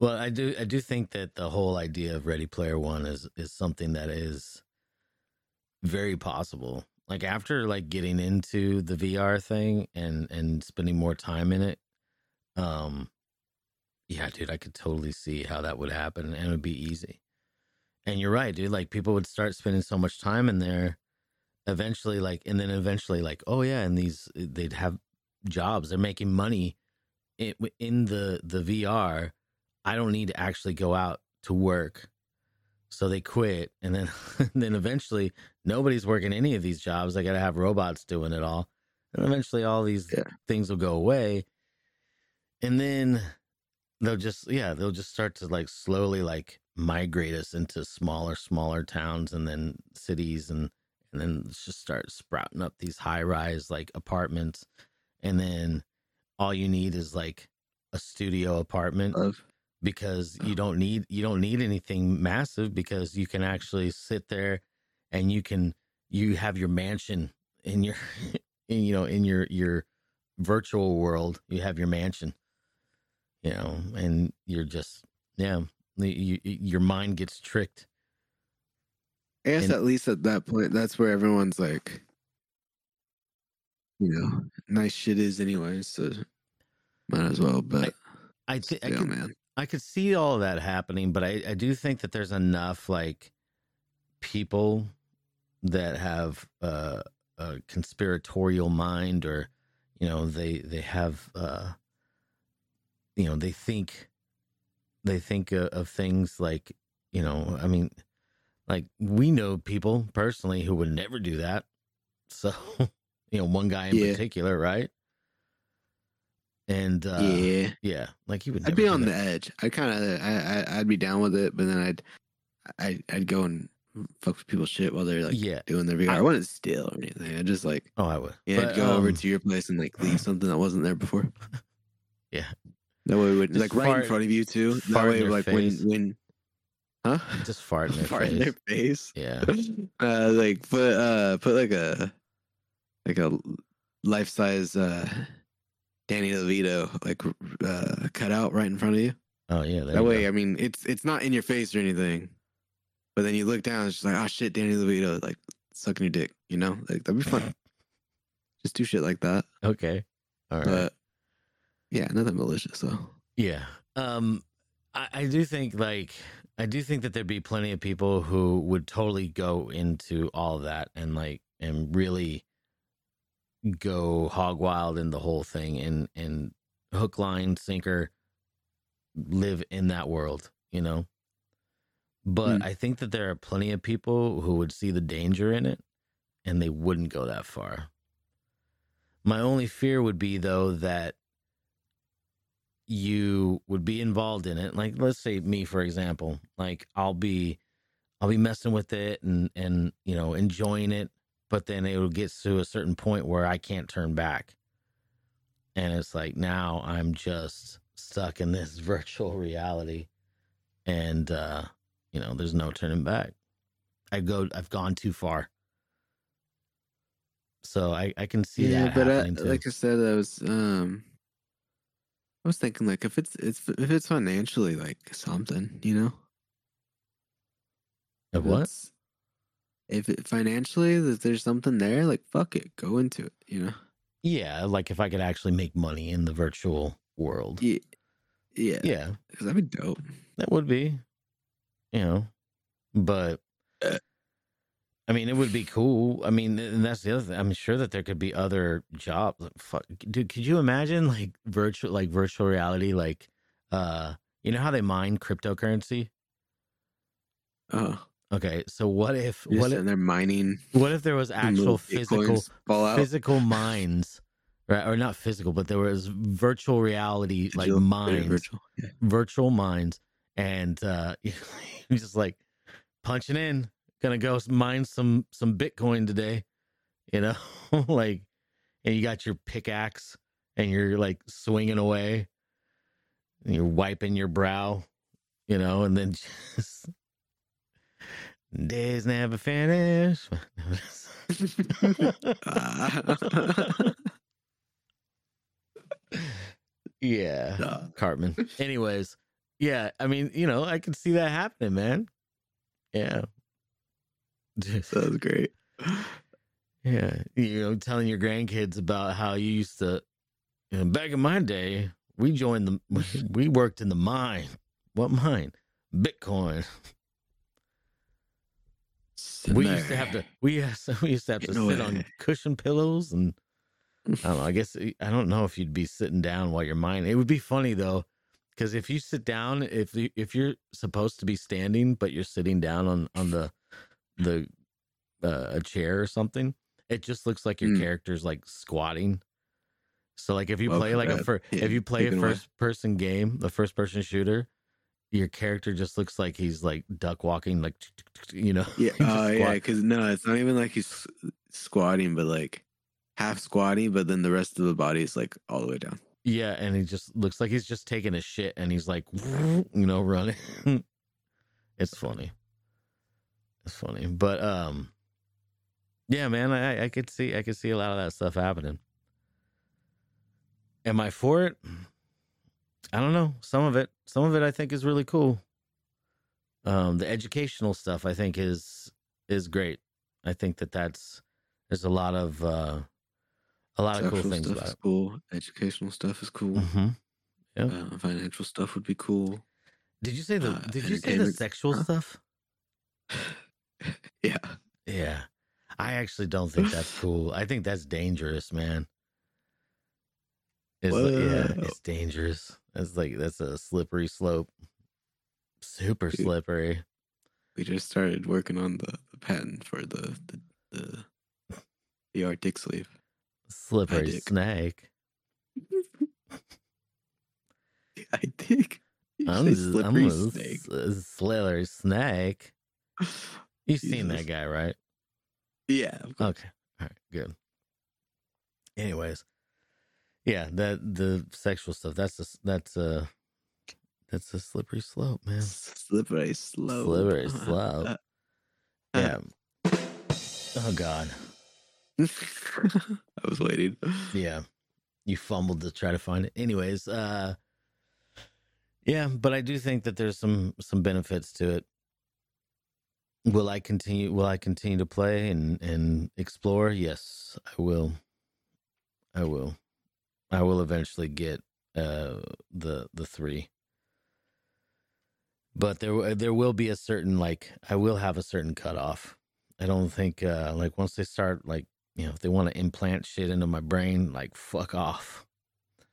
Speaker 4: well i do i do think that the whole idea of ready player one is is something that is very possible. Like after like getting into the vr thing and and spending more time in it um yeah dude i could totally see how that would happen and it would be easy. And you're right dude like people would start spending so much time in there eventually like and then eventually like oh yeah and these they'd have jobs. They're making money in, in the the VR, I don't need to actually go out to work. So they quit, and then then eventually nobody's working any of these jobs. I got to have robots doing it all, and eventually all these
Speaker 5: Yeah.
Speaker 4: things will go away, and then they'll just yeah they'll just start to like slowly like migrate us into smaller smaller towns and then cities and and then it's just start sprouting up these high rise like apartments, and then all you need is like a studio apartment
Speaker 5: Love.
Speaker 4: Because you don't need you don't need anything massive because you can actually sit there and you can you have your mansion in your in, you know in your your virtual world you have your mansion you know and you're just yeah you, you, your mind gets tricked
Speaker 5: I guess
Speaker 4: And-
Speaker 5: at least at that point, that's where everyone's like, you know, nice shit is anyway. So might as well. But
Speaker 4: I I
Speaker 5: still,
Speaker 4: could
Speaker 5: man,
Speaker 4: I could see all of that happening, but I, I do think that there's enough like people that have uh, a conspiratorial mind, or you know, they they have uh, you know, they think they think of, of things like you know, I mean, like we know people personally who would never do that. So, you know, one guy in
Speaker 5: Yeah.
Speaker 4: particular, right? And uh,
Speaker 5: yeah,
Speaker 4: yeah, like you would.
Speaker 5: I'd be on the edge. I kind of, I, I, I'd be down with it, but then I'd, I, I'd go and fuck with people's shit while they're like
Speaker 4: yeah.
Speaker 5: doing their VR. I,
Speaker 4: I-
Speaker 5: wouldn't steal or anything. I just like,
Speaker 4: Oh, I would.
Speaker 5: yeah,
Speaker 4: But,
Speaker 5: I'd go over
Speaker 4: um,
Speaker 5: to your place and like leave something that wasn't there before.
Speaker 4: Yeah.
Speaker 5: That way, we would
Speaker 4: Just
Speaker 5: like right
Speaker 4: fart-
Speaker 5: in front of you too. That way, like
Speaker 4: face.
Speaker 5: when, when, huh?
Speaker 4: just fart in their
Speaker 5: fart
Speaker 4: face.
Speaker 5: in their face.
Speaker 4: Yeah.
Speaker 5: uh, like put uh put like a like a life size uh Danny DeVito like uh cut out right in front of you.
Speaker 4: Oh yeah.
Speaker 5: That way,
Speaker 4: go.
Speaker 5: I mean, it's it's not in your face or anything. But then you look down, it's just like, oh shit, Danny DeVito, like sucking your dick, you know? Like that'd be fun. just do shit like that.
Speaker 4: Okay. All right.
Speaker 5: But yeah, nothing malicious though.
Speaker 4: Yeah. Um I, I do think like I do think that there'd be plenty of people who would totally go into all of that and like and really go hog wild in the whole thing and and hook line sinker live in that world, you know. But
Speaker 5: Hmm.
Speaker 4: I think that there are plenty of people who would see the danger in it and they wouldn't go that far. My only fear would be though that you would be involved in it like let's say me for example like i'll be i'll be messing with it and and you know enjoying it but then it will get to a certain point where i can't turn back. And it's like now i'm just stuck in this virtual reality. And uh you know there's no turning back. I go i've gone too far. So i i can see that
Speaker 5: but
Speaker 4: too.
Speaker 5: like I said, I was um, I was thinking like if it's it's if it's financially like something, you know,
Speaker 4: Of
Speaker 5: If
Speaker 4: what?
Speaker 5: It's- If it financially if there's something there, like fuck it, go into it, you know.
Speaker 4: yeah like if i could actually make money in the virtual world
Speaker 5: Yeah, yeah,
Speaker 4: yeah
Speaker 5: because that'd be dope.
Speaker 4: That would be, you know, but
Speaker 5: Uh.
Speaker 4: I mean, it would be cool. I mean, and that's the other thing. I'm sure that there could be other jobs. Fuck, dude, could you imagine like virtual, like virtual reality, like, uh, you know how they mine cryptocurrency?
Speaker 5: Oh,
Speaker 4: Okay, so what if, what if,
Speaker 5: there mining
Speaker 4: what if there was actual physical,
Speaker 5: Bitcoins fall out.
Speaker 4: physical mines, right? Or not physical, but there was virtual reality, like
Speaker 5: Digital-
Speaker 4: mines,
Speaker 5: virtual. Yeah.
Speaker 4: virtual minds and uh you're just like punching in gonna go mine some some bitcoin today you know like and you got your pickaxe and you're like swinging away and you're wiping your brow you know and then just days never finish
Speaker 5: Ah.
Speaker 4: yeah. Cartman. Anyways, yeah, I mean, you know, I can see that happening, man. Yeah.
Speaker 5: that was great.
Speaker 4: yeah. You know, telling your grandkids about how you used to, you know, back in my day, we joined the, we worked in the mine. What mine? Bitcoin. We used to have to, we, used to- we used to have to sit on cushion pillows and I don't know. I guess I don't know if you'd be sitting down while you're mining. It would be funny though, because if you sit down, if you, if you're supposed to be standing but you're sitting down on on the the uh, a chair or something, it just looks like your
Speaker 5: Mm.
Speaker 4: character's like squatting. So like if you
Speaker 5: Well,
Speaker 4: play like a fir-
Speaker 5: Yeah,
Speaker 4: if you play a first person game, the first person shooter, your character just looks like he's like duck walking, like you know.
Speaker 5: Yeah. Oh yeah. Because no, it's not even like he's squatting, but like half squatting, but then the rest of the body is like all the way down.
Speaker 4: Yeah, and he just looks like he's just taking a shit and he's like, you know, running. it's funny. It's funny. But um yeah, man, I I could see I could see a lot of that stuff happening. Am I for it? I don't know. Some of it, some of it I think is really cool. Um the educational stuff I think is is great. I think that that's there's a lot of uh a lot of cool things
Speaker 5: stuff
Speaker 4: about
Speaker 5: is
Speaker 4: it.
Speaker 5: cool. Educational stuff is cool.
Speaker 4: Mhm. Yep.
Speaker 5: Uh, financial stuff would be cool.
Speaker 4: Did you say the?
Speaker 5: uh,
Speaker 4: did you say the sexual
Speaker 5: huh?
Speaker 4: stuff?
Speaker 5: yeah.
Speaker 4: Yeah, I actually don't think that's cool. I think that's dangerous, man. It's like, yeah, it's dangerous. That's like that's a slippery slope. Super slippery.
Speaker 5: We just started working on the, the patent for the the the, the Arctic sleeve.
Speaker 4: Slippery snake.
Speaker 5: I think
Speaker 4: I'm, I'm
Speaker 5: slippery
Speaker 4: a
Speaker 5: snake.
Speaker 4: a slippery snake. You've seen that guy, right?
Speaker 5: Yeah.
Speaker 4: Okay. All right. Good. Anyways, yeah, that the sexual stuff. That's a that's a that's a slippery slope, man.
Speaker 5: Slippery slope.
Speaker 4: Slippery slope.
Speaker 5: Uh,
Speaker 4: Yeah. Oh God.
Speaker 5: I was waiting.
Speaker 4: Yeah. You fumbled to try to find it. Anyways, uh yeah, but I do think that there's some some benefits to it. Will I continue will I continue to play and and explore? Yes, I will. I will. I will eventually get uh the the 3. But there there will be a certain like I will have a certain cutoff. I don't think uh like once they start like you know if they want to implant shit into my brain like fuck off.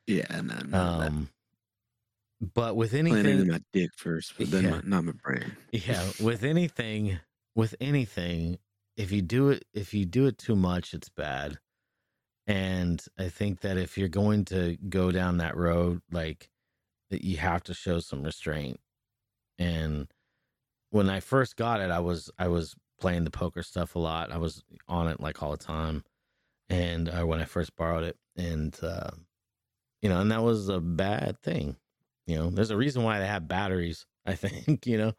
Speaker 5: Yeah, no, no.
Speaker 4: Um but with anything
Speaker 5: in my dick first, but then
Speaker 4: Yeah.
Speaker 5: my, not my brain.
Speaker 4: yeah, with anything, with anything, if you do it, if you do it too much, it's bad. And I think that if you're going to go down that road, like that you have to show some restraint. And when I first got it, I was I was playing the poker stuff a lot. I was on it like all the time. And uh, when I first borrowed it, and uh, you know, and that was a bad thing. You know, there's a reason why they have batteries. I think you know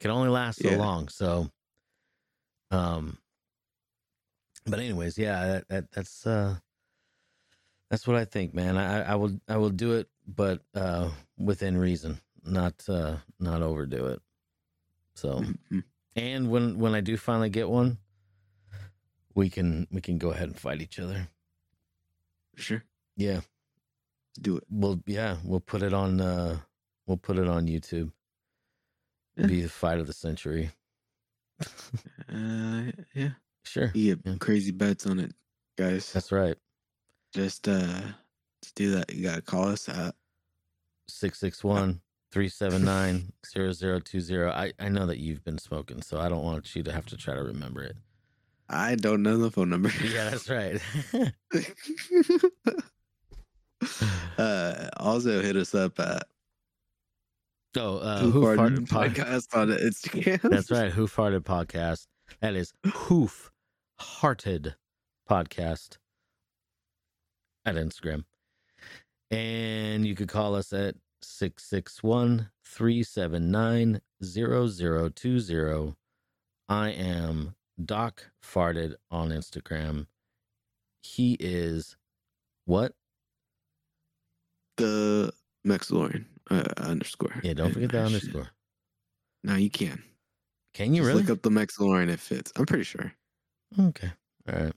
Speaker 4: can only last so
Speaker 5: Yeah.
Speaker 4: long. So, um, but anyways, yeah, that, that that's uh, that's what I think, man. I I will I will do it, but uh, within reason, not uh, not overdo it. So,
Speaker 5: Mhm.
Speaker 4: and when when I do finally get one, we can we can go ahead and fight each other.
Speaker 5: Sure.
Speaker 4: Yeah,
Speaker 5: Do it.
Speaker 4: we'll yeah we'll put it on uh we'll put it on YouTube.
Speaker 5: Yeah.
Speaker 4: Be the fight of the century.
Speaker 5: Uh, yeah.
Speaker 4: Sure,
Speaker 5: get
Speaker 4: Yeah.
Speaker 5: crazy bets on it, guys.
Speaker 4: that's right.
Speaker 5: Just uh, to do that, you gotta call us at
Speaker 4: 661 379 0020. I I know that you've been smoking, so I don't want you to have to try to remember it.
Speaker 5: I don't know the phone number.
Speaker 4: Yeah, that's right.
Speaker 5: uh, also hit us up at
Speaker 4: so, uh,
Speaker 5: Who
Speaker 4: Who
Speaker 5: Farted
Speaker 4: Farted Pod-
Speaker 5: Podcast on Instagram.
Speaker 4: That's right. Who Farted Podcast. That is Hoof Hearted Podcast at Instagram. And you could call us at 661 379 0020. I am Doc Farted on Instagram. He is what?
Speaker 5: the Mexilorian uh, underscore.
Speaker 4: Yeah, don't forget the underscore.
Speaker 5: No, you can.
Speaker 4: Can you
Speaker 5: Just
Speaker 4: really?
Speaker 5: look up the Mexilorian. It fits. I'm pretty sure.
Speaker 4: Okay. All right.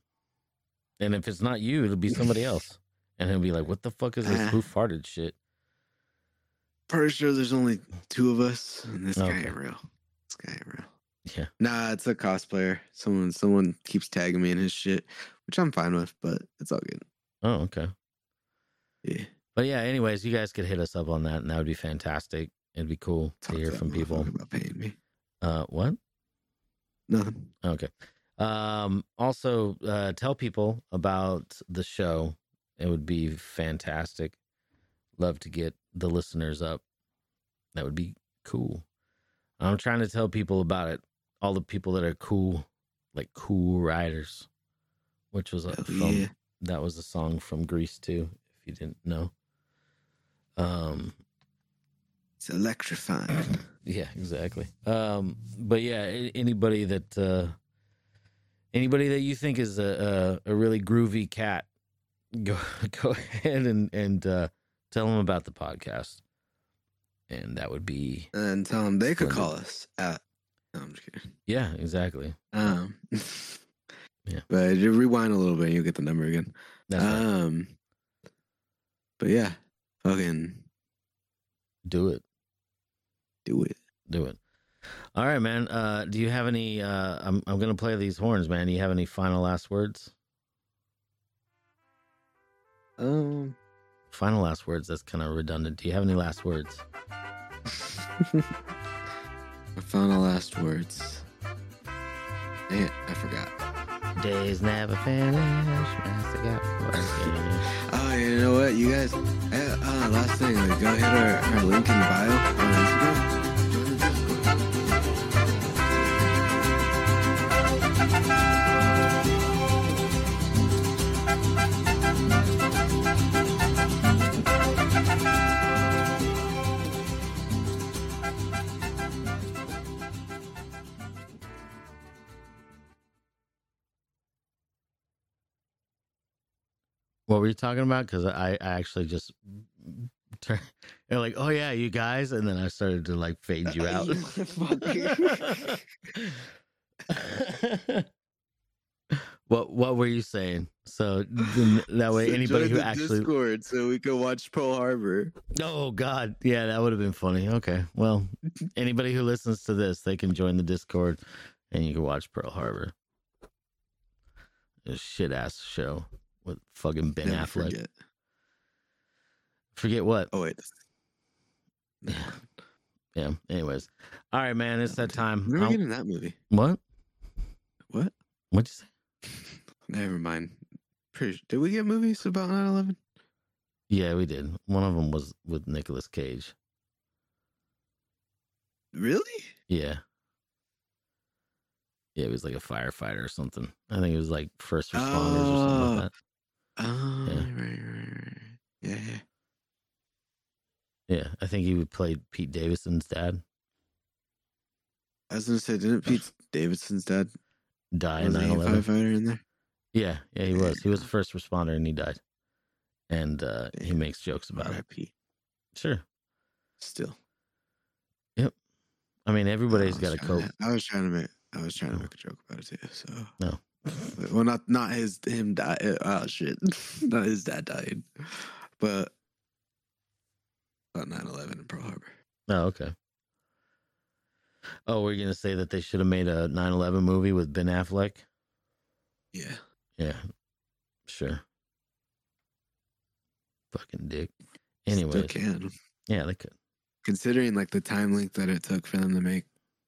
Speaker 4: And if it's not you, it'll be somebody else. And he'll be like, what the fuck is this
Speaker 5: Ah.
Speaker 4: who farted shit?
Speaker 5: Pretty sure there's only two of us, and this guy
Speaker 4: Okay.
Speaker 5: ain't real. This guy ain't real.
Speaker 4: Yeah.
Speaker 5: Nah, it's a cosplayer. Someone, someone keeps tagging me in his shit, which I'm fine with, but it's all good.
Speaker 4: Oh, okay.
Speaker 5: Yeah.
Speaker 4: But yeah, anyways, you guys could hit us up on that and that would be fantastic. It'd be cool to hear
Speaker 5: that
Speaker 4: from people.
Speaker 5: motherfucker about paying me.
Speaker 4: Uh what?
Speaker 5: Nothing.
Speaker 4: Okay. Um also uh tell people about the show. It would be fantastic. Love to get the listeners up. That would be cool. I'm trying to tell people about it. All the people that are cool, like cool riders, which was a,
Speaker 5: Hell
Speaker 4: from
Speaker 5: yeah.
Speaker 4: that was a song from Grease 2. If you didn't know. Um.
Speaker 5: It's electrifying.
Speaker 4: Yeah. Exactly. Um. But yeah, anybody that uh anybody that you think is a a, a really groovy cat, go go ahead and and uh, tell them about the podcast, and that would be
Speaker 5: and tell them they could call us at. No, I'm just kidding.
Speaker 4: yeah, exactly.
Speaker 5: Um,
Speaker 4: Yeah.
Speaker 5: But you rewind a little bit, and you'll get the number again.
Speaker 4: That's right.
Speaker 5: um, but yeah, fucking
Speaker 4: Do it.
Speaker 5: Do it.
Speaker 4: Do it. All right, man. Uh, do you have any? Uh, I'm I'm gonna play these horns, man. Do you have any final last words?
Speaker 5: Um,
Speaker 4: Final last words. That's kind of redundant. Do you have any last words?
Speaker 5: my final last words. Dang it, I forgot.
Speaker 4: Days never finish.
Speaker 5: Oh, you know what, you guys? Uh, uh, last thing, like, go hit our, our link in the bio on Instagram.
Speaker 4: What were you talking about? Because I, I actually just turned. They're like, "Oh yeah, you guys," and then I started to like fade you out.
Speaker 5: You
Speaker 4: what What were you saying? So that way,
Speaker 5: So
Speaker 4: anybody who actually,
Speaker 5: Discord so we can watch Pearl Harbor.
Speaker 4: oh god, yeah, that would have been funny. Okay, well, anybody who listens to this, they can join the Discord, and you can watch Pearl Harbor. A shit ass show with fucking Ben
Speaker 5: Never
Speaker 4: Affleck.
Speaker 5: forget.
Speaker 4: Forget what?
Speaker 5: Oh wait.
Speaker 4: Yeah. Yeah. Anyways, all right, man. It's that time.
Speaker 5: Where are we
Speaker 4: I'll-
Speaker 5: getting that movie?
Speaker 4: What?
Speaker 5: What?
Speaker 4: What'd you say?
Speaker 5: Never mind. Pretty Did we get movies about 9-11?
Speaker 4: Yeah, we did. One of them was with Nicolas Cage.
Speaker 5: Really?
Speaker 4: Yeah. Yeah, he was like a firefighter or something. I think it was like first responders or something
Speaker 5: Oh.
Speaker 4: like that.
Speaker 5: Oh,
Speaker 4: Yeah.
Speaker 5: right, right, right. Yeah, yeah.
Speaker 4: Yeah, I think he played Pete Davidson's dad.
Speaker 5: I was gonna say, didn't Pete Davidson's dad
Speaker 4: Die in
Speaker 5: was he
Speaker 4: 9 11.
Speaker 5: firefighter in there?
Speaker 4: Yeah, yeah, he was. He was a first responder and he died. And uh, he makes jokes about it.
Speaker 5: R.I.P.
Speaker 4: Sure.
Speaker 5: Still, Yep.
Speaker 4: I mean, everybody's got
Speaker 5: trying
Speaker 4: cope.
Speaker 5: I was trying to make. I was trying to make a joke about it too. So
Speaker 4: No.
Speaker 5: Well, not not his him die. uh, Oh shit, not his dad dying, but about 9-11 in Pearl Harbor.
Speaker 4: Oh, okay. Oh, we're going to say that they should have made a 9 11 movie with Ben Affleck?
Speaker 5: Yeah,
Speaker 4: Yeah, sure. Fucking dick. Anyway, Still
Speaker 5: can
Speaker 4: yeah, they could.
Speaker 5: considering like the time length that it took for them to make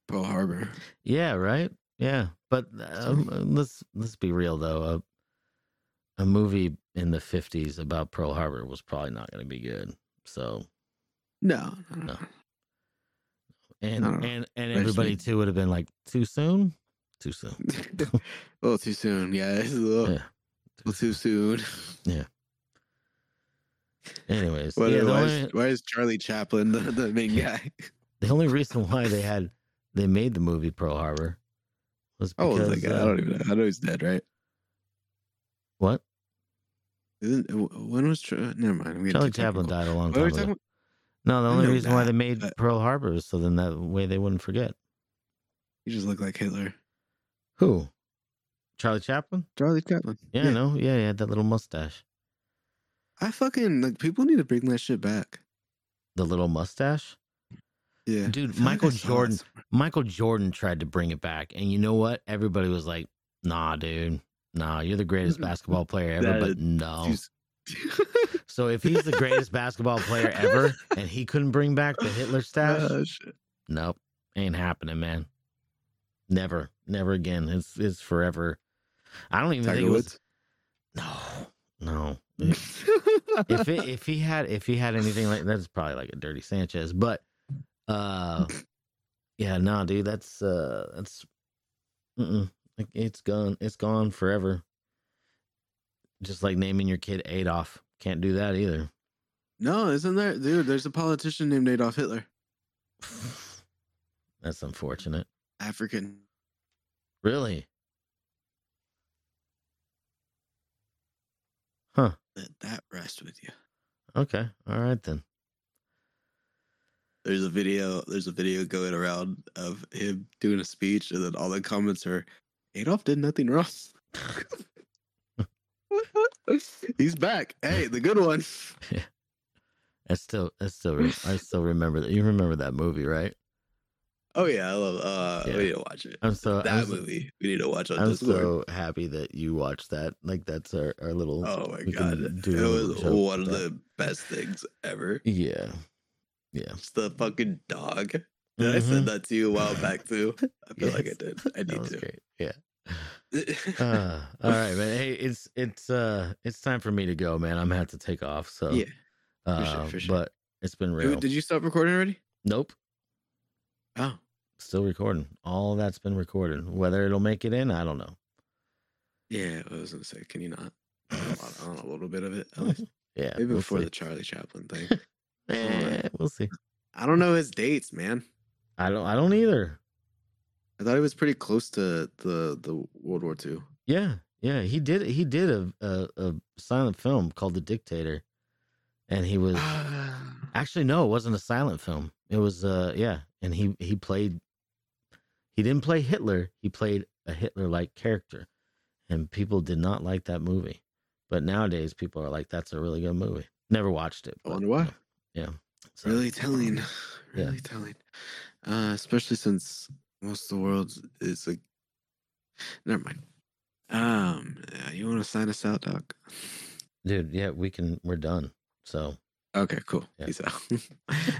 Speaker 5: Pearl Harbor.
Speaker 4: Yeah, right. Yeah, but um, uh, let's let's be real though. A, a movie in the fifties about Pearl Harbor was probably not going to be good. So,
Speaker 5: No, no,
Speaker 4: and
Speaker 5: I don't know.
Speaker 4: and and everybody too would have been like, too soon, too soon.
Speaker 5: a little too soon. Yeah, a little,
Speaker 4: Yeah.
Speaker 5: too soon.
Speaker 4: Anyways,
Speaker 5: Why,
Speaker 4: yeah,
Speaker 5: why,
Speaker 4: only,
Speaker 5: is, why is Charlie Chaplin the, the main guy?
Speaker 4: the only reason why they had they made the movie Pearl Harbor was
Speaker 5: Oh,
Speaker 4: because
Speaker 5: like, I
Speaker 4: uh,
Speaker 5: don't even know. I know he's dead, right?
Speaker 4: what
Speaker 5: Isn't, when was never mind?
Speaker 4: Charlie Chaplin died a long time ago.
Speaker 5: talking
Speaker 4: No, the only reason why they made
Speaker 5: but-
Speaker 4: Pearl Harbor is so then that way they wouldn't forget.
Speaker 5: You just look like Hitler.
Speaker 4: Who? Charlie Chaplin?
Speaker 5: Charlie Chaplin.
Speaker 4: Yeah, I know. Yeah, he had that little mustache.
Speaker 5: I fucking like people need to bring that shit back.
Speaker 4: The little mustache?
Speaker 5: Yeah,
Speaker 4: Dude,
Speaker 5: like
Speaker 4: Michael
Speaker 5: it
Speaker 4: Jordan-. Michael Jordan tried to bring it back. And you know what? Everybody was like, nah, dude. Nah, you're the greatest basketball player ever,
Speaker 5: That
Speaker 4: but
Speaker 5: is-
Speaker 4: no. So if he's the greatest basketball player ever and he couldn't bring back the Hitler stash,
Speaker 5: Oh,
Speaker 4: nope. Ain't happening, man. Never. Never again. It's it's forever. I don't even
Speaker 5: Tiger
Speaker 4: think it was. No. No. if it, if he had if he had anything like that's probably like a dirty Sanchez, but uh, yeah, no, dude, that's uh, that's mm-mm. like it's gone, it's gone forever. Just like naming your kid Adolf, can't do that either.
Speaker 5: no, isn't there, dude? There's a politician named Adolf Hitler,
Speaker 4: That's unfortunate.
Speaker 5: African.
Speaker 4: Really? Huh.
Speaker 5: Let that rest with you.
Speaker 4: Okay. All right then.
Speaker 5: There's a video. There's a video going around of him doing a speech, and then all the comments are, "Adolf did nothing wrong." He's back. Hey, the good one.
Speaker 4: I still, I still, re- I still remember that. You remember that movie, right?
Speaker 5: Oh yeah, I love. Uh,
Speaker 4: Yeah.
Speaker 5: we need to watch it.
Speaker 4: I'm so
Speaker 5: that
Speaker 4: I'm so-
Speaker 5: movie we need to watch on
Speaker 4: I'm
Speaker 5: Discord.
Speaker 4: so happy that you watched that. Like that's our, our little.
Speaker 5: oh my god, it was one of
Speaker 4: that.
Speaker 5: the best things ever.
Speaker 4: Yeah. Yeah.
Speaker 5: Just the fucking dog. Did I
Speaker 4: Mhm.
Speaker 5: send that to you a while back too? I feel like I did. I
Speaker 4: That
Speaker 5: need
Speaker 4: was
Speaker 5: to.
Speaker 4: great. Yeah. Uh, all right, man. Hey, it's it's uh it's time for me to go, man. I'm gonna have to take off. So
Speaker 5: yeah.
Speaker 4: uh,
Speaker 5: sure, for sure.
Speaker 4: but it's been real.
Speaker 5: Did you stop recording already?
Speaker 4: Nope.
Speaker 5: Oh,
Speaker 4: Still recording. All that's been recorded. Whether it'll make it in, I don't know.
Speaker 5: yeah. I was gonna say, can you not? Know, a little bit of it.
Speaker 4: Yeah.
Speaker 5: Maybe
Speaker 4: we'll
Speaker 5: before
Speaker 4: see.
Speaker 5: the Charlie Chaplin thing.
Speaker 4: Eh, we'll see.
Speaker 5: I don't know his dates, man.
Speaker 4: I don't. I don't either.
Speaker 5: I thought he was pretty close to the the World War II.
Speaker 4: Yeah, yeah. He did. He did a a, a silent film called The Dictator, and he was actually no, it wasn't a silent film. It was uh yeah, and he he played. He didn't play Hitler. He played a Hitler-like character, and people did not like that movie. But nowadays, people are like, "That's a really good movie." Never watched it.
Speaker 5: I
Speaker 4: but,
Speaker 5: wonder why.
Speaker 4: Yeah. So,
Speaker 5: Really telling.
Speaker 4: Yeah.
Speaker 5: Really telling. Uh, especially since most of the world is like. Never mind. Um, you want to sign us out, Doc?
Speaker 4: dude. Yeah, we can. We're done. So
Speaker 5: Okay, cool.
Speaker 4: Yeah.
Speaker 5: Peace out.